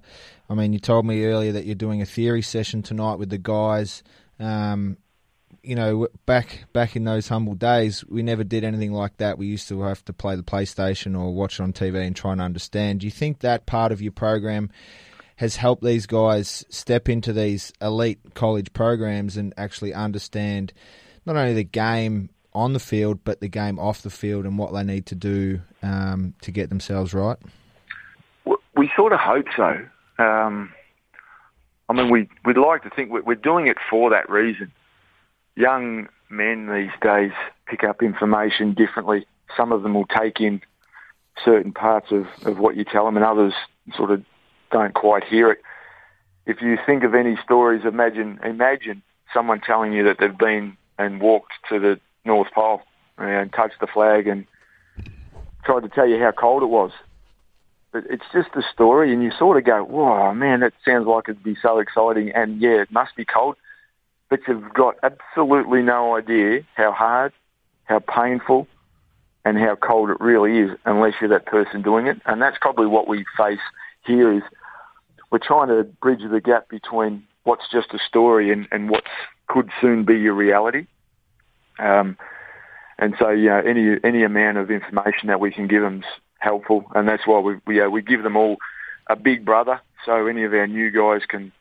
I mean, you told me earlier that you're doing a theory session tonight with the guys. Um, you know, back back in those humble days, we never did anything like that. We used to have to play the PlayStation or watch it on TV and try and understand. Do you think that part of your program has helped these guys step into these elite college programs and actually understand not only the game on the field, but the game off the field and what they need to do um, to get themselves right? We sort of hope so. Um, I mean, we, we'd like to think we're doing it for that reason. Young men these days pick up information differently. Some of them will take in certain parts of, of what you tell them, and others sort of don't quite hear it. If you think of any stories, imagine imagine someone telling you that they've been and walked to the North Pole and touched the flag and tried to tell you how cold it was. But it's just a story, and you sort of go, "Whoa, man, that sounds like it'd be so exciting." And yeah, it must be cold, but you've got absolutely no idea how hard, how painful, and how cold it really is, unless you're that person doing it. And that's probably what we face here: is we're trying to bridge the gap between what's just a story and, and what could soon be your reality. Um, and so, you know, any any amount of information that we can give them's helpful, and that's why we we, uh, we give them all a big brother. So any of our new guys can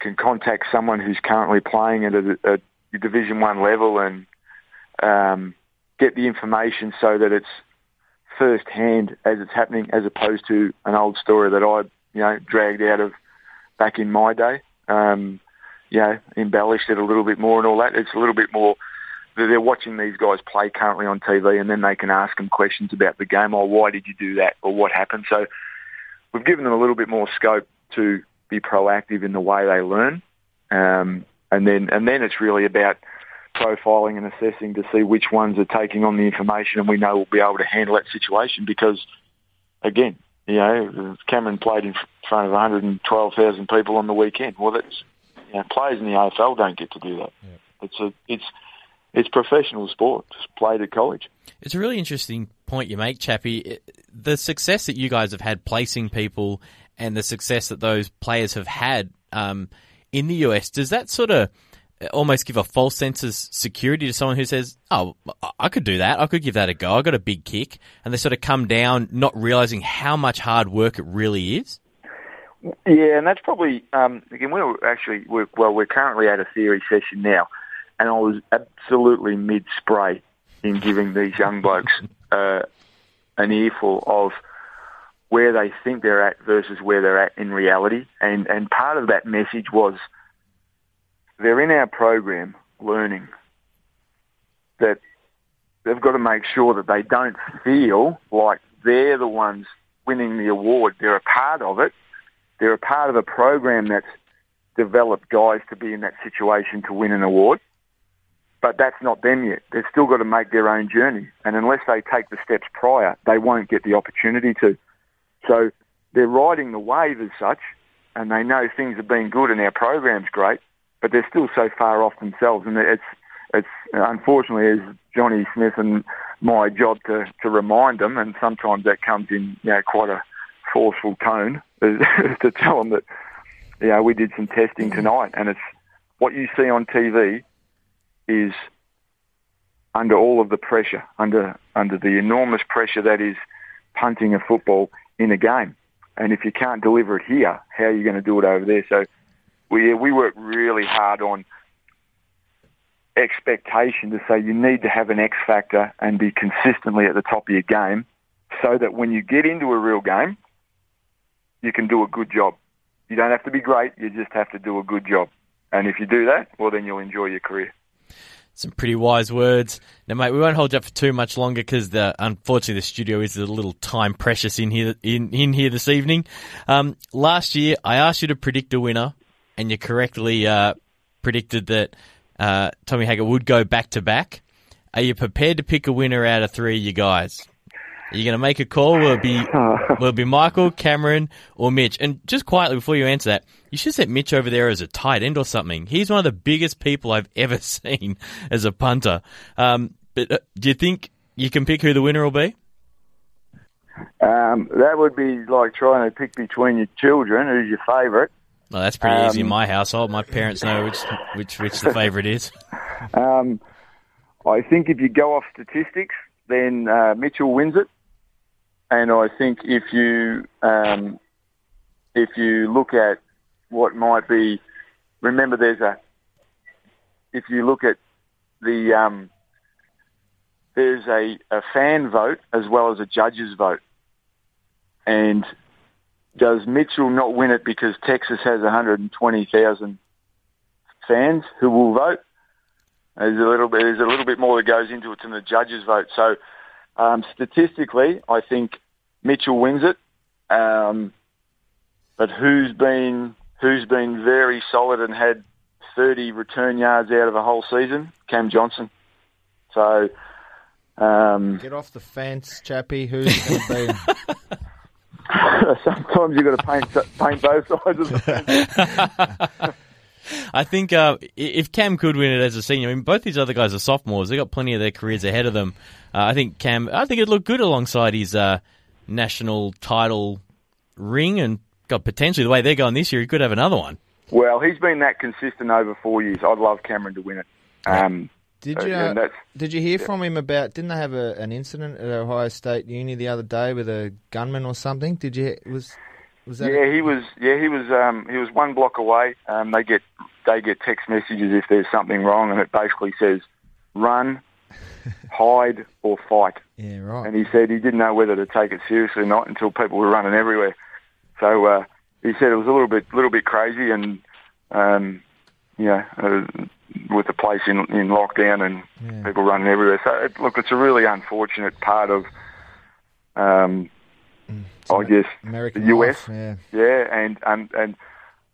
can contact someone who's currently playing at a, a Division One level and um, get the information so that it's first hand as it's happening, as opposed to an old story that I you know dragged out of back in my day. Um, you know, embellished it a little bit more and all that. It's a little bit more they're watching these guys play currently on TV, and then they can ask them questions about the game. Or why did you do that? Or what happened? So we've given them a little bit more scope to be proactive in the way they learn, um, and then and then it's really about profiling and assessing to see which ones are taking on the information, and we know we'll be able to handle that situation because, again, you know, Cameron played in front of 112,000 people on the weekend. Well, that's you know, players in the AFL don't get to do that. Yeah. It's a it's it's professional sport, just played at college. It's a really interesting point you make, Chappie. The success that you guys have had placing people and the success that those players have had um, in the US, does that sort of almost give a false sense of security to someone who says, "Oh, I could do that. I could give that a go. I got a big kick," and they sort of come down not realizing how much hard work it really is. Yeah, and that's probably um, again We're actually we're, well we're currently at a theory session now, and I was absolutely mid spray in giving these young blokes uh, an earful of where they think they're at versus where they're at in reality. And and part of that message was they're in our program learning that they've got to make sure that they don't feel like they're the ones winning the award. They're a part of it. They're a part of a program that's developed guys to be in that situation to win an award. But that's not them yet. They've still got to make their own journey. And unless they take the steps prior, they won't get the opportunity to. So they're riding the wave as such, and they know things have been good and our program's great, but they're still so far off themselves. And it's, it's unfortunately, as Johnny Smith and my job to, to remind them, and sometimes that comes in you know, quite a forceful tone, to tell them that, you know, we did some testing mm. tonight, and it's what you see on TV is under all of the pressure, under under the enormous pressure that is punting a football in a game. And if you can't deliver it here, how are you going to do it over there? So we we work really hard on expectation to say you need to have an X factor and be consistently at the top of your game so that when you get into a real game, you can do a good job. You don't have to be great, you just have to do a good job. And if you do that, well, then you'll enjoy your career. Some pretty wise words. Now, mate, we won't hold you up for too much longer because the unfortunately the studio is a little time precious in here in, in here this evening. Um, last year, I asked you to predict a winner, and you correctly uh, predicted that uh, Tommy Hackett would go back to back. Are you prepared to pick a winner out of three of you guys? Are you going to make a call? Will it be will it be Michael, Cameron, or Mitch? And just quietly before you answer that, you should set Mitch over there as a tight end or something. He's one of the biggest people I've ever seen as a punter. Um, but uh, do you think you can pick who the winner will be? Um, that would be like trying to pick between your children. Who's your favourite? Well, that's pretty easy in my household. My parents know which which which the favourite is. Um, I think if you go off statistics, then uh, Mitchell wins it. And I think if you um, if you look at what might be, remember there's a if you look at the um, there's a, a fan vote as well as a judge's vote. And does Mitchell not win it because Texas has 120,000 fans who will vote? There's a little bit. There's a little bit more that goes into it than the judges' vote. So um, statistically, I think Mitchell wins it. Um, but who's been who's been very solid and had 30 return yards out of a whole season? Cam Johnston. So um, Get off the fence, Chappie. Who's going to be? sometimes you've got to paint paint both sides of the fence. I think uh, if Cam could win it as a senior, I mean, both these other guys are sophomores. They've got plenty of their careers ahead of them. Uh, I think Cam. I think it'd look good alongside his uh, national title ring, and got potentially the way they're going this year, he could have another one. Well, he's been that consistent over four years. I'd love Cameron to win it. Um, Did you Uh, and that's- did you hear from him about? Didn't they have a, an incident at Ohio State Uni the other day with a gunman or something? Did you was yeah, he was. Yeah, he was. Um, he was one block away. Um, they get they get text messages if there's something wrong, and it basically says, "Run, hide, or fight." yeah, right. And he said he didn't know whether to take it seriously or not until people were running everywhere. So uh, he said it was a little bit little bit crazy, and um, yeah, uh, with the place in in lockdown and Yeah. people running everywhere. So it, look, it's a really unfortunate part of. Um, I guess American the US. life, yeah. yeah, and, and and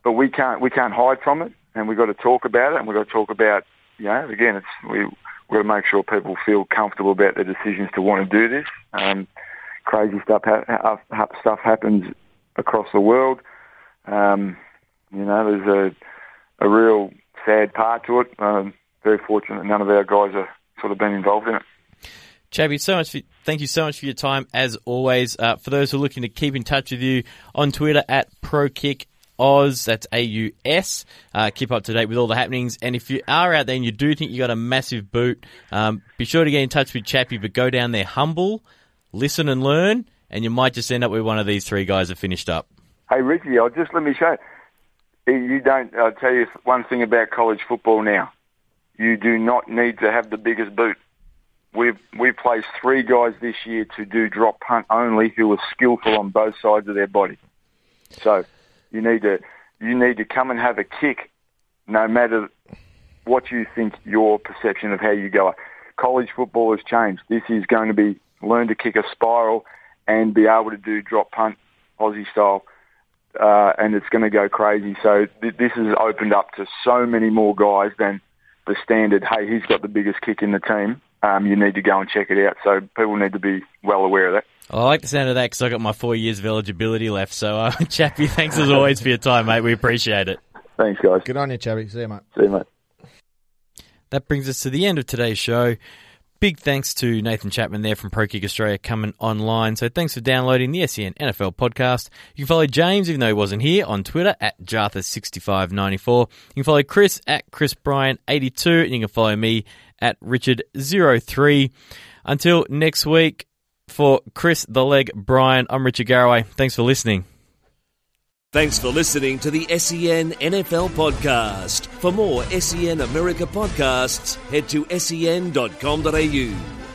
but we can't we can't hide from it, and we've got to talk about it, and we've got to talk about you know again it's we we've got to make sure people feel comfortable about their decisions to want to do this. Um, crazy stuff ha- ha- stuff happens across the world. Um, you know, there's a a real sad part to it. Um, very fortunate that none of our guys are sort of been involved in it. Chappie, so much. For, thank you so much for your time, as always. Uh, for those who are looking to keep in touch with you on Twitter at ProKickOz, that's A U S. Uh, keep up to date with all the happenings. And if you are out there and you do think you got a massive boot, um, be sure to get in touch with Chappie. But go down there humble, listen and learn, and you might just end up with one of these three guys that finished up. Hey, Ricky, I'll just let me show you. You don't. I'll tell you one thing about college football now. You do not need to have the biggest boot. We've we've placed three guys this year to do drop punt only, who are skillful on both sides of their body. So you need to you need to come and have a kick, no matter what you think your perception of how you go. College football has changed. This is going to be learn to kick a spiral and be able to do drop punt Aussie style uh, and it's going to go crazy. So th- this has opened up to so many more guys than the standard. Hey, he's got the biggest kick in the team. Um, you need to go and check it out. So people need to be well aware of that. I like the sound of that because I got my four years of eligibility left. So, uh, Chappie, thanks as always for your time, mate. We appreciate it. Thanks, guys. Good on you, Chappie. See you, mate. See you, mate. That brings us to the end of today's show. Big thanks to Nathan Chapman there from Pro Kick Australia coming online. So thanks for downloading the SEN NFL podcast. You can follow James, even though he wasn't here, on Twitter at Jartha6594. You can follow Chris at ChrisBryan82, and you can follow me at Richard03. Until next week, for Chris the Leg Bryan, I'm Richard Garraway. Thanks for listening. Thanks for listening to the SEN NFL podcast. For more SEN America podcasts, head to sen.com.au.